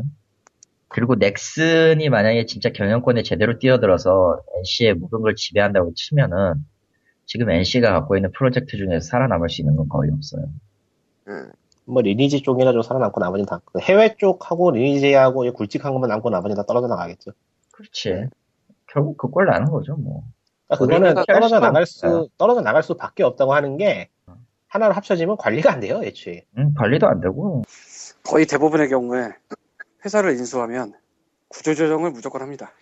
그리고 넥슨이 만약에 진짜 경영권에 제대로 뛰어들어서 NC의 모든 걸 지배한다고 치면은 지금 NC가 갖고 있는 프로젝트 중에서 살아남을 수 있는 건 거의 없어요. 음. 뭐 리니지 쪽이나 좀 살아남고 나머지는 다그 해외 쪽하고 리니지하고 굵직한 것만 남고 나머지는 다 떨어져 나가겠죠. 그렇지. 결국 그 꼴 나는 거죠, 뭐. 그러니까 그거는 우리나라가 떨어져 나갈 없어요. 수 떨어져 나갈 수 밖에 없다고 하는 게 하나로 합쳐지면 관리가 안 돼요, 애초에. 음, 관리도 안 되고. 거의 대부분의 경우에 회사를 인수하면 구조조정을 무조건 합니다.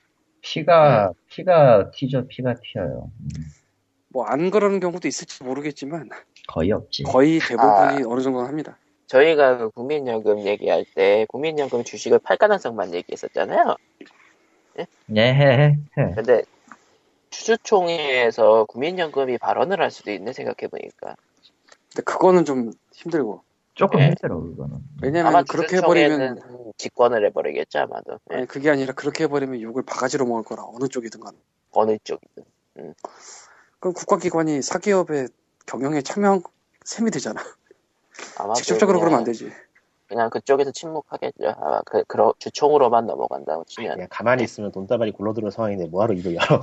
피가, 피가 튀죠, 피가 튀어요. 음, 뭐안 그러는 경우도 있을지 모르겠지만 거의 없지. 거의 대부분이 어느 정도는 합니다. 저희가 그 국민연금 얘기할 때 국민연금 주식을 팔 가능성만 얘기했었잖아요. 예, 해, 해, 해. 근데 추주총회에서 국민연금이 발언을 할 수도 있네 생각해 보니까. 근데 그거는 좀 힘들고 조금 예. 힘들어 그거는. 왜냐면 아마 그렇게 해버리면 직권을 해버리겠죠 아마도. 예, 아니 그게 아니라 그렇게 해버리면 욕을 바가지로 먹을 거라 어느 쪽이든 간. 어느 쪽이든. 그럼 국가기관이 사기업의 경영에 참여한 셈이 되잖아. 아마 직접적으로 그냥, 그러면 안 되지. 그냥 그쪽에서 침묵하겠죠. 아마 그, 그 주총으로만 넘어간다고 치면. 그냥 가만히 있으면 돈다발이 굴러들어오는 상황인데 뭐하러 일을 열어.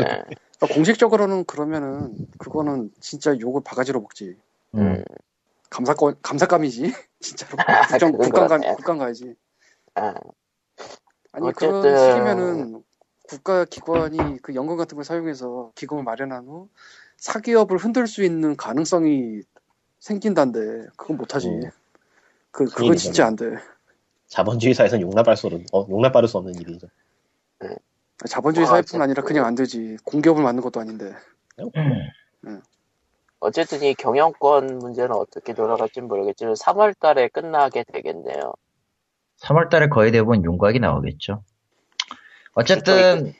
예. 그러니까 공식적으로는 그러면은 그거는 진짜 욕을 바가지로 먹지. 음. 감사권 감사감이지 [laughs] 진짜로 국정 그건 국감 가. 국감 가야지. 아, 아니 어쨌든- 그런 식이면은 국가 기관이 그 연금 같은 걸 사용해서 기금을 마련한 후 사기업을 흔들 수 있는 가능성이 생긴다는데 그건 못하지. 음. 그. 그건 진짜 안 돼. 자본주의 사회에선 용납할 수 없는, 어, 용납받을 수 없는 일이죠. 자본주의 아, 사회뿐 아니라. 그냥 안 되지. 공기업을 만든 것도 아닌데. 어쨌든 이 경영권 문제는 어떻게 돌아갈지 모르겠지만 3월 달에 끝나게 되겠네요. 3월 달에 거의 대부분 윤곽이 나오겠죠. 어쨌든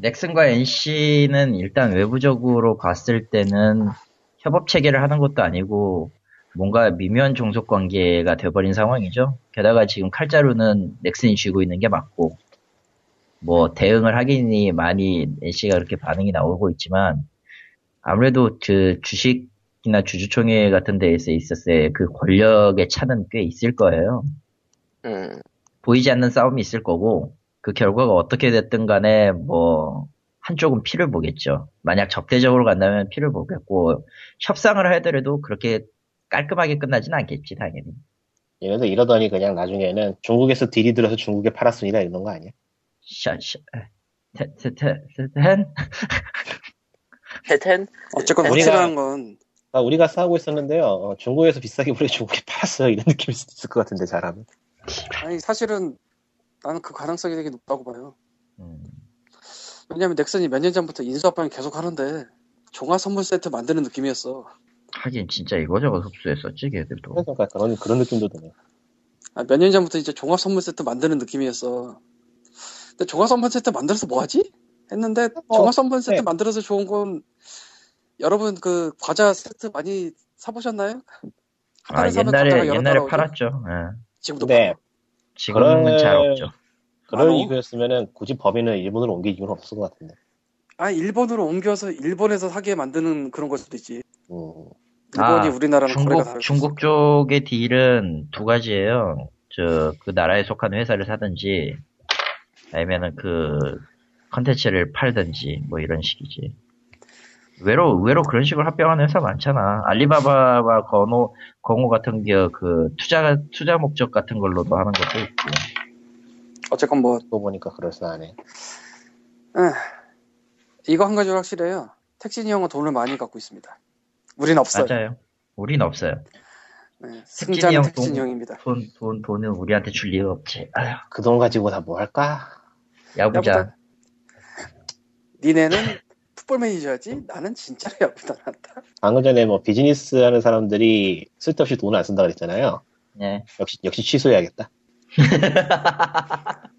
넥슨과 NC는 일단 외부적으로 봤을 때는 협업 체계를 하는 것도 아니고 뭔가 미묘한 종속 관계가 돼버린 상황이죠. 게다가 지금 칼자루는 넥슨이 쥐고 있는 게 맞고 뭐 대응을 하기니 많이 NC가 그렇게 반응이 나오고 있지만 아무래도 그 주식이나 주주총회 같은 데에서 있었을 그 권력의 차는 꽤 있을 거예요. 음, 보이지 않는 싸움이 있을 거고 그 결과가 어떻게 됐든 간에 뭐 한쪽은 피를 보겠죠. 만약 적대적으로 간다면 피를 보겠고 협상을 하더라도 그렇게 깔끔하게 끝나진 않겠지 당연히. 얘네들 이러더니 그냥 나중에는 중국에서 딜이 들어서 중국에 팔았으니라 이런 거 아니야? 샤샤 테테테텐 하여튼 어쨌건 우리가- 확실한 건 아, 우리가 싸우고 있었는데요. 어, 중국에서 비싸게 불려 중국에 팔았어요. 이런 느낌일 수도 있을 것 같은데 잘하면. 아니 사실은 나는 그 가능성이 되게 높다고 봐요. 음, 왜냐면 넥슨이 몇 년 전부터 인수합병 계속 하는데 종합 선물 세트 만드는 느낌이었어. 하긴 진짜 이거저거 흡수했었지 걔들도. 그러니까 그런, 그런 느낌도 드네. 아, 몇 년 전부터 이제 종합 선물 세트 만드는 느낌이었어. 근데 종합 선물 세트 만들어서 뭐 하지? 했는데 종합 선물 세트 네. 만들어서 좋은 건 여러분 그 과자 세트 많이 사보셨나요? 아 옛날에 옛날에? 팔았죠. 예. 지금도 팔아. 지금은 그럴- 잘 없죠. 그럴 아, 이유였으면은 굳이 법인을 일본으로 옮길 이유는 없을 것 같은데. 아 일본으로 옮겨서 일본에서 사게 만드는 그런 걸 수도 있지. 음, 일본이 아, 우리나라랑 중국 수 중국 쪽의 딜은 두 가지예요. 저 그 나라에 속한 회사를 사든지 아니면은 그 컨텐츠를 팔든지 뭐 이런 식이지. 의외로 의외로 그런 식으로 합병하는 회사 많잖아. 알리바바와 건호 건호 같은 게 그 투자 투자 목적 같은 걸로도 하는 것도 있고. 어쨌건 뭐 또 보니까 그럴싸하네. 에, 이거 한 가지 확실해요. 택신이 형은 돈을 많이 갖고 있습니다. 우린 없어요. 맞아요. 우린 없어요. 네, 승자는 형 택신이 돈- 형입니다. 돈 돈 돈은 우리한테 줄 리가 없지. 그 돈 가지고 다 뭐 할까? 야구자. 야구자. 니네는 Football Manager지? 나는 진짜로 야구도 안 한다. 방금 전에 뭐 비즈니스 하는 사람들이 쓸데없이 돈을 안 쓴다 그랬잖아요. 네. 역시, 역시 취소해야겠다. [laughs]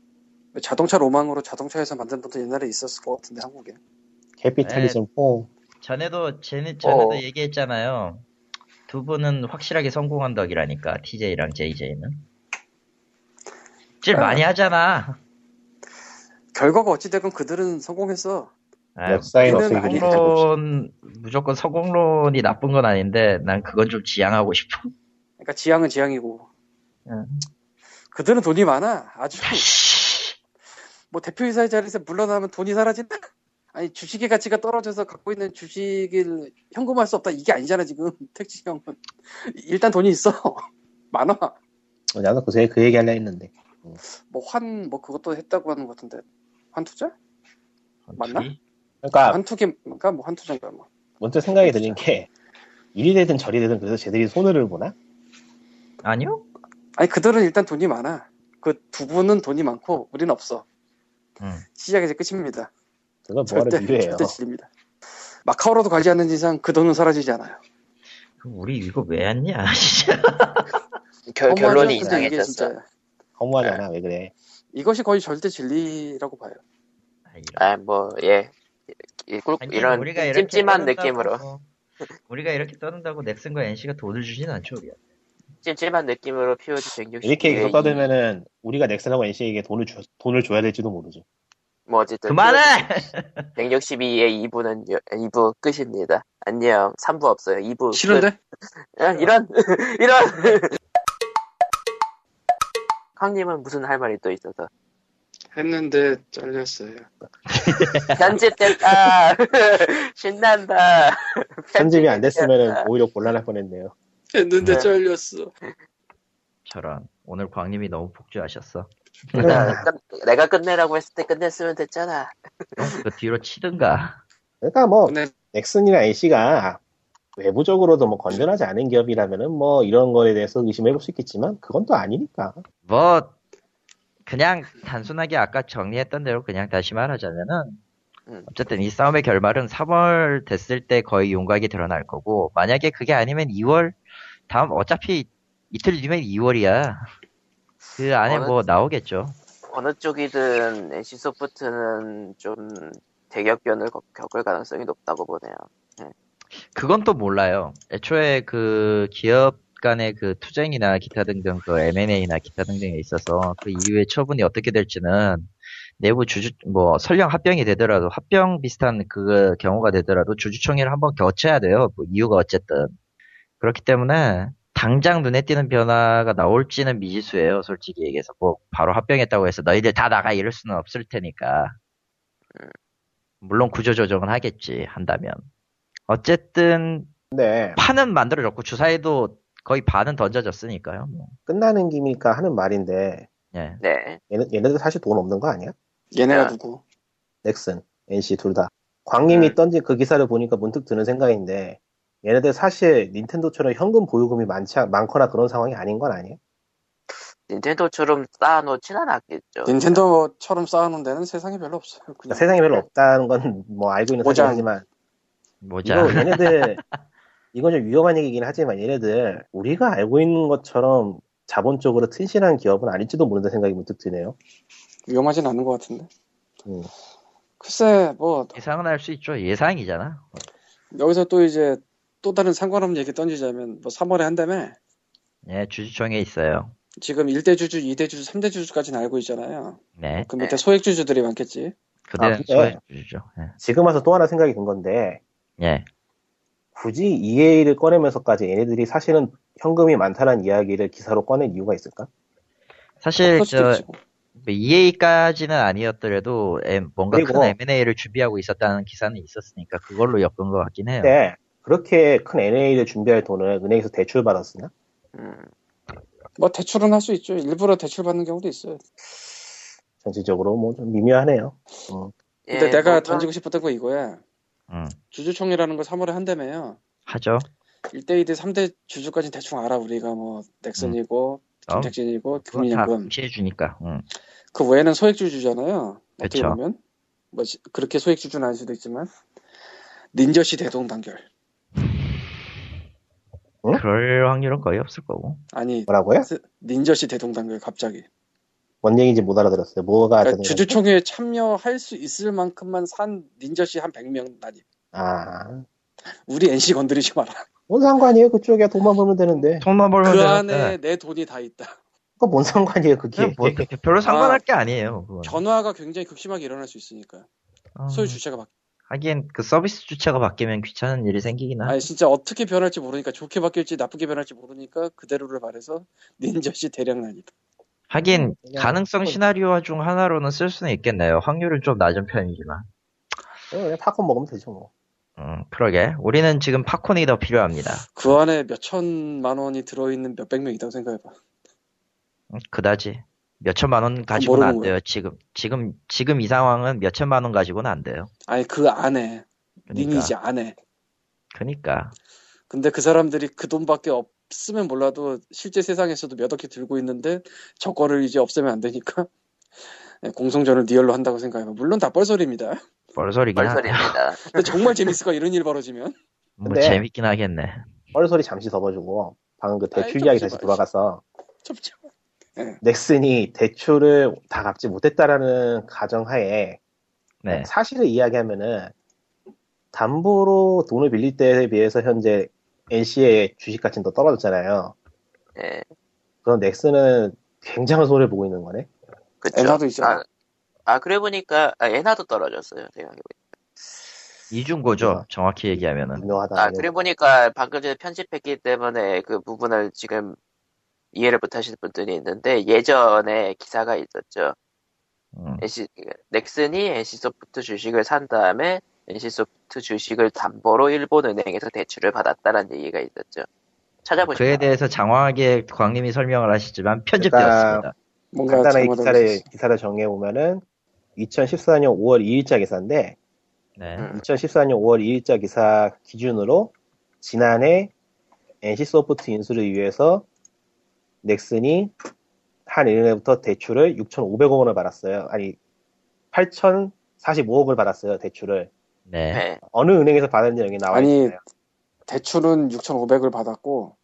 자동차 로망으로 자동차 회사 만든 분도 옛날에 있었을 것 같은데 한국에. Capitalism 폼. 전에도 쟤네 전에도 어. 얘기했잖아요. 두 분은 확실하게 성공한 덕이라니까 TJ랑 JJ는. 질 아. 많이 하잖아. 결과가 어찌되건 그들은 성공했어. 아, 아니- 성공론 무조건 성공론이 나쁜 건 아닌데 난 그건 좀 지양하고 싶어. 그러니까 지향은 지향이고. 응. 그들은 돈이 많아. 아주 뭐 대표이사의 자리에서 물러나면 돈이 사라진다? 아니 주식의 가치가 떨어져서 갖고 있는 주식을 현금화할 수 없다 이게 아니잖아 지금 택시 형은 일단 돈이 있어 [laughs] 많아 나도 그, 그 얘기 하려 했는데. 뭐환뭐 그것도 했다고 하는 것 같은데 환투자? 맞나? 그러니까 환투기인가 뭐 환투자인가 뭐 먼저 생각이 드는 게 이리 되든 저리 되든 그래서 쟤들이 손해를 보나? 아니요? 아니 그들은 일단 돈이 많아 그 두 분은 돈이 많고 우리는 없어 응. 시작에서 끝입니다 그건 뭐하러 절대 비교해요. 절대 질립니다 마카오로도 가지 않는 이상 그 돈은 사라지지 않아요 그럼 우리 이거 왜 했냐. [laughs] 결? 결론이 이상해졌어. 진짜 허무하잖아. 왜 그래? 이것이 거의 절대 진리라고 봐요 아, 이런. 아, 뭐, 예. 이- 꿀- 아니, 이런 우리가 이렇게 찜찜한 떠든다고- 느낌으로. 우리가 이렇게 떠는다고 넥슨과 NC가 돈을 주진 않죠 우리한테. 찜찜한 느낌으로 POG 160. 이렇게 계속 떠들면은 우리가 넥슨하고 NC에게 돈을 줘, 돈을 줘야 될지도 모르죠. 뭐 어쨌든 그만해! 162의 2부는 2부 끝입니다. 안녕. 3부 없어요. 2부. 싫은데? 끝. 야, 이런 [laughs] 이런. 황님은 무슨 할 말이 또 있어서 했는데 잘렸어요. [laughs] 편집됐다. [laughs] 신난다. [laughs] 편집이 안 됐으면은 오히려 곤란할 뻔했네요. 했는데 네. 잘렸어. 저런. 오늘 광님이 너무 폭주하셨어. 내가, 끝- 내가 끝내라고 했을 때 끝냈으면 됐잖아. 그 뒤로 치든가. 그러니까 뭐 근데 넥슨이나 NC가 외부적으로도 뭐 건전하지 않은 기업이라면은 뭐 이런 거에 대해서 의심해볼 수 있겠지만 그건 또 아니니까. 뭐, 그냥 단순하게 아까 정리했던 대로 그냥 다시 말하자면은, 음. 어쨌든 이 싸움의 결말은 3월 됐을 때 거의 윤곽이 드러날 거고, 만약에 그게 아니면 2월, 다음, 어차피 이틀 뒤면 2월이야. 그 안에 어느- 뭐 나오겠죠. 어느 쪽이든 NC 소프트는 좀 대격변을 겪- 겪을 가능성이 높다고 보네요. 그건 또 몰라요. 애초에 그 기업 간의 그 투쟁이나 기타 등등 그 M&A나 기타 등등에 있어서 그 이후에 처분이 어떻게 될지는 내부 주주 뭐 설령 합병이 되더라도 합병 비슷한 그 경우가 되더라도 주주총회를 한번 거쳐야 돼요. 뭐 이유가 어쨌든 그렇기 때문에 당장 눈에 띄는 변화가 나올지는 미지수예요. 솔직히 얘기해서 뭐 바로 합병했다고 해서 너희들 다 나가 이럴 수는 없을 테니까. 물론 구조 조정은 하겠지 한다면. 어쨌든 근데 판은 만들어졌고 주사위도 거의 반은 던져졌으니까요. 뭐. 끝나는 김이니까 하는 말인데 예. 네. 얘네, 얘네들 사실 돈 없는 거 아니야? 얘네가 야. 누구? 넥슨, NC 둘 다. 광님이 음. 던진 그 기사를 보니까 문득 드는 생각인데 얘네들 사실 닌텐도처럼 현금 보유금이 많지 않- 많거나 그런 상황이 아닌 건 아니에요? 닌텐도처럼 쌓아놓진 않았겠죠. 닌텐도처럼 쌓아놓은 데는 세상에 별로 없어요. 그냥. 세상에 별로 없다는 건 뭐 알고 있는. 사실이지만 모자. 이거 [laughs] 얘네들 이건 좀 위험한 얘기긴 하지만 얘네들 우리가 알고 있는 것처럼 자본적으로 튼실한 기업은 아닐지도 모른다 생각이 문득 드네요. 위험하진 않은 것 같은데. 음. 글쎄, 뭐, 예상은 할 수 있죠. 예상이잖아. 여기서 또 이제 또 다른 상관없는 얘기 던지자면, 뭐 3월에 한다며, 예, 주주총회 있어요. 지금 1대 주주, 2대 주주, 3대 주주까지는 알고 있잖아요. 네. 그 밑에 네. 소액 주주들이 많겠지. 그대는 아, 소액 주주죠. 예. 지금 와서 또 하나 생각이 든 건데 예. 굳이 EA를 꺼내면서까지 얘네들이 사실은 현금이 많다는 이야기를 기사로 꺼낸 이유가 있을까? 사실 수도 저 있지. 뭐. EA까지는 아니었더라도 뭔가 그리고- 큰 M&A를 준비하고 있었다는 기사는 있었으니까 그걸로 엮은 것 같긴 해요. 근데 그렇게 큰 NA를 준비할 돈을 은행에서 대출 받았으나? 음, 뭐 대출은 할 수 있죠. 일부러 대출 받는 경우도 있어요. 전체적으로 뭐 좀 미묘하네요. 어. 근데 예, 내가 뭔가- 던지고 싶었던 거 이거야. 음, 주주총회라는 걸 3월에 한다며요. 하죠. 1대, 2대, 3대 주주까지 대충 알아. 우리가 뭐 넥슨이고 어, 김택진이고 다 국민연금. 피해주니까. 음. 그 외에는 소액주주잖아요. 어떻게 그쵸. 보면 뭐 시- 그렇게 소액주주는 아닐 수도 있지만 닌저씨 대동단결. 그럴 확률은 거의 없을 거고. 아니 뭐라고요? 스- 닌저씨 대동단결 갑자기. 뭔 얘기인지 못 알아들었어요. 뭐가 그러니까? 주주총회에 참여할 수 있을 만큼만 산 닌저씨 한 100명 난입. 아, 우리 NC 건드리지 마라. 뭔 상관이에요? 그쪽에 돈만 벌면 되는데. 돈만 벌면 그 되는데. 안에 내 돈이 다 있다. 그거 뭔 상관이에요, 그게? 뭐, 별로 상관할 게 아니에요. 그건. 전화가 굉장히 극심하게 일어날 수 있으니까. 어, 소유 주체가 바 하긴 그 서비스 주체가 바뀌면 귀찮은 일이 생기긴 하죠. 아니 진짜 어떻게 변할지 모르니까 좋게 바뀔지 나쁘게 변할지 모르니까 그대로를 말해서 닌저씨 대량 난입. 하긴 그냥 가능성 뭐- 시나리오 중 하나로는 쓸 수는 있겠네요. 확률은 좀 낮은 편이지만. 어, 그냥 팝콘 먹으면 되죠, 뭐. 음, 그러게. 우리는 지금 팝콘이 더 필요합니다. 그 안에 몇 천만 원이 들어있는 몇백 명 있다고 생각해봐. 음, 그다지. 몇 천만 원 가지고는 안 돼요. 지금 지금 지금 이 상황은 몇 천만 원 가지고는 안 돼요. 아니 그 안에 그러니까. 리니지 안에. 그러니까. 근데 그 사람들이 그 돈밖에 없 으면 몰라도 실제 세상에서도 몇 억씩 들고 있는데 저거를 이제 없애면 안 되니까 [laughs] 네, 공성전을 real로 한다고 생각해봐. 물론 다 뻘소리입니다. 뻘소리긴. 뻘소리입니다. 근데 정말 재밌을 거야 이런 일 벌어지면. 뭐 근데- 재밌긴 하겠네. 뻘소리 잠시 접어주고, 방금 그 대출 아이, 이야기 좀 다시 좀 돌아가서, 좀 좀. 넥슨이 대출을 다 갚지 못했다라는 가정하에, 네. 사실을 이야기하면은, 담보로 돈을 빌릴 때에 비해서 현재 NC의 주식 가치는 더 떨어졌잖아요. 예. 그럼 넥슨은 굉장한 손해를 보고 있는 거네. 그쵸. 엔화도 있잖아. 아, 아, 그래 보니까, 아, 엔화도 떨어졌어요, 생각해보니까. 이중고죠. 정확히 얘기하면은. 유명하다. 아, 그래 보니까 방금 전에 편집했기 때문에 그 부분을 지금 이해를 못 하시는 분들이 있는데, 예전에 기사가 있었죠. 음. NC, 넥슨이 NC소프트 주식을 산 다음에 NC소프트 주식을 담보로 일본은행에서 대출을 받았다는 얘기가 있었죠. 찾아보시면 그에 대해서 장황하게 광님이 설명을 하시지만 편집되었습니다. 뭔가 간단하게 기사를 있었어. 기사를 정리해 보면은 2014년 5월 2일자 기사인데 네. 음. 2014년 5월 2일자 기사 기준으로 지난해 NC소프트 인수를 위해서 넥슨이 한 1년부터 대출을 6,500억 원을 받았어요. 아니 8,045억을 받았어요. 대출을 네. 네. 어느 은행에서 받았는지 여기 나와 아니, 있어요. 대출은 6,500을 받았고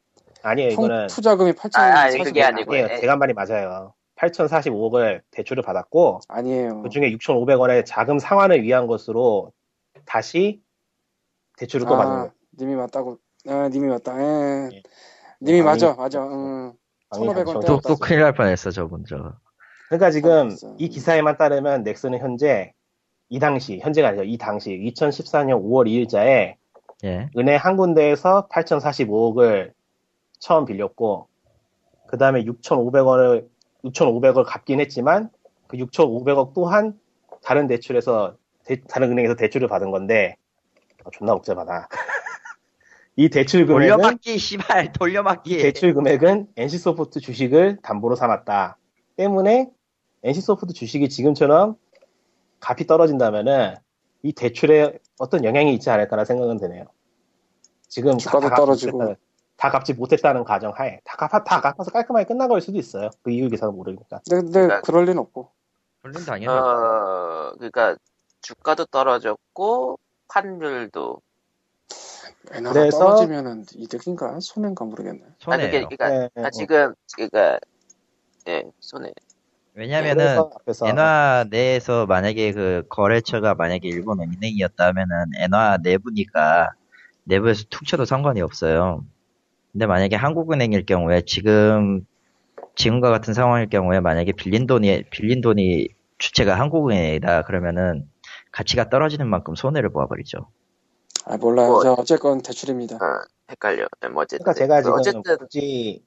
아니에요. 총 이거는 투자금이 8,000. 아, 아니, 그게 아니고. 아니에요. 예. 제가 말이 맞아요. 8,045억을 대출을 받았고 아니에요. 그 중에 6,500원의 자금 상환을 위한 것으로 다시 대출을 또 받은 아, 거예요. 님이 맞다고. 아, 님이 맞다. 예. 예. 님이 광희- 맞아, 맞아. 응. 광희 1,500원 당첨. 또. 또 큰일 날 뻔했어, 저분, 저거. 그러니까 지금 알겠어요. 이 기사에만 따르면 넥슨은 현재 이 당시 현재가 아니죠. 이 당시 2014년 5월 2일자에 예. 은행 한 군데에서 8,045억을 처음 빌렸고 그 다음에 6,500원을 6,500을 갚긴 했지만 그 6,500억 또한 다른 대출에서 대- 다른 은행에서 대출을 받은 건데 어, 존나 복잡하다. [laughs] 이 대출 금액은 돌려막기, 씨발, 돌려막기. 대출 금액은 NC소프트 주식을 담보로 삼았다. 때문에 NC소프트 주식이 지금처럼 값이 떨어진다면은 이 대출에 어떤 영향이 있지 않을까라는 생각은 드네요. 지금 주가도 다 갚지 떨어지고. 다 갚지 못했다는 가정하에 다 갚아 다 갚아서 깔끔하게 끝난 걸 수도 있어요. 그 이유 기사는 모르니까. 근데, 근데 그러니까- 그럴 리는 없고. 물론 당연히. 어, 그러니까 주가도 떨어졌고 환율도 그래서- 떨어지면은 이득인가? 손해인가 모르겠네. 아 손해요. 그게 그러니까 네, 아, 네, 지금 그러니까 예 손해 왜냐면은, 앞에서 엔화 내에서 만약에 그 거래처가 만약에 일본 은행이었다면은 엔화 내부니까 내부에서 툭 쳐도 상관이 없어요. 근데 만약에 한국은행일 경우에 지금 지금과 같은 상황일 경우에 만약에 빌린 돈이 빌린 돈이 주체가 한국은행이다 그러면은 가치가 떨어지는 만큼 손해를 보아버리죠. 아, 몰라요. 뭐- 저 어쨌건 대출입니다. 어, 헷갈려 예, 뭐 어쨌든 그러니까 제가 그 지금 어쨌든 굳이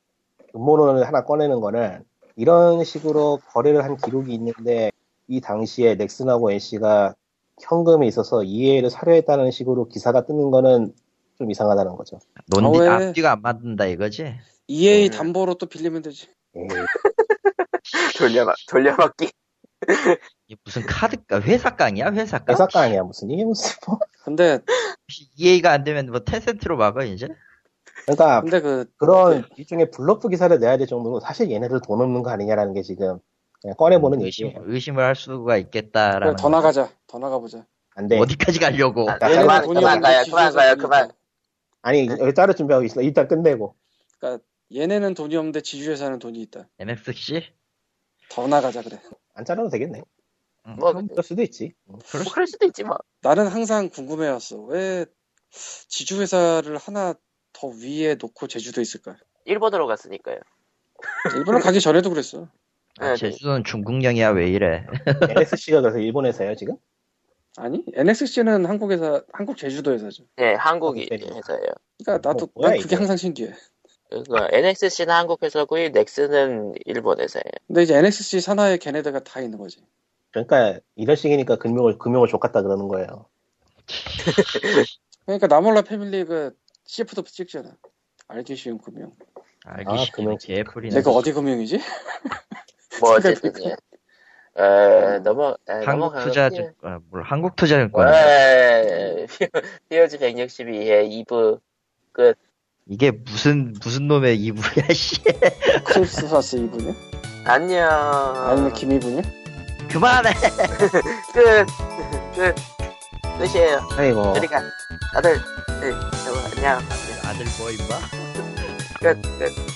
음모론을 하나 꺼내는 거는 이런 식으로 거래를 한 기록이 있는데 이 당시에 넥슨하고 NC가 현금에 있어서 이해를 사려 했다는 식으로 기사가 뜨는 거는 좀 이상하다는 거죠. 논리 왜? 앞뒤가 안 맞는다 이거지. EA 음. 담보로 또 빌리면 되지. 에이, [laughs] 돌려막 돌려막기 이게 무슨 카드가 회사깡이야 회사깡? 회사가 아니야 무슨 이게 무슨 뭐 근데, 이해가 안 되면 뭐 텐센트로 막아 이제? 그러니까 근데 그, 그런 일종의 블러프 기사를 내야 될 정도로 사실 얘네들 돈 없는 거 아니냐라는 게 지금 그냥 꺼내보는 의심, 얘기예요. 의심을 할 수가 있겠다라는 그래, 더 나가자. 더 나가보자. 안 돼. 어디까지 가려고 아, 그만 그만 가요 그만 가요 그만. 아니 여기 따로 준비하고 있어. 일단 끝내고. 그러니까 얘네는 돈이 없는데 지주회사는 돈이 있다. MXC? 더 나가자 그래. 안 자르도 되겠네. 응, 뭐, 그럴 수도 있지. 뭐 그럴 수도 있지 뭐 나는 항상 궁금해왔어. 왜 지주회사를 하나 더 위에 놓고 제주도 있을까? 일본으로 갔으니까요 일본을 가기 전에도 그랬어. 아, 네, 제주도는 중국령이야 왜 이래? [laughs] NSC가 그래서 일본에서요 지금? 아니, NXC는 한국 회사, 한국 제주도 회사죠. 예 한국이 어, 회사예요 그러니까 나도 뭐, 뭐야, 난 그게 이게? 항상 신기해. 그러니까 NXC는 한국 회사고 이 넥슨은 일본 회사예요 근데 이제 NXC 산하에 걔네들가 다 있는 거지. 그러니까 이런 식이니까 금융을 금융을 족같다 그러는 거예요. [laughs] 그러니까 나몰라 패밀리 그 CF도 찍잖아. 알기 쉬운 금융. 알기 아, 그냥 개풀이네. 내가 어디 금융이지? 뭐 어쨌든 예. 에 넘어 에, 한국 투자증, 아, 뭘 한국 투자증권. 에 피어즈 162회 2부 끝 이게 무슨 무슨 놈의 이부야 씨. [laughs] 크리스마스 이분이야? 안녕 아니면 김이분이야? 그만해. [laughs] 끝 끝. 끝이에요 아이고. 그러니까 다들 네, 여러분 안녕 아들 뭐 임마? 끝 끝.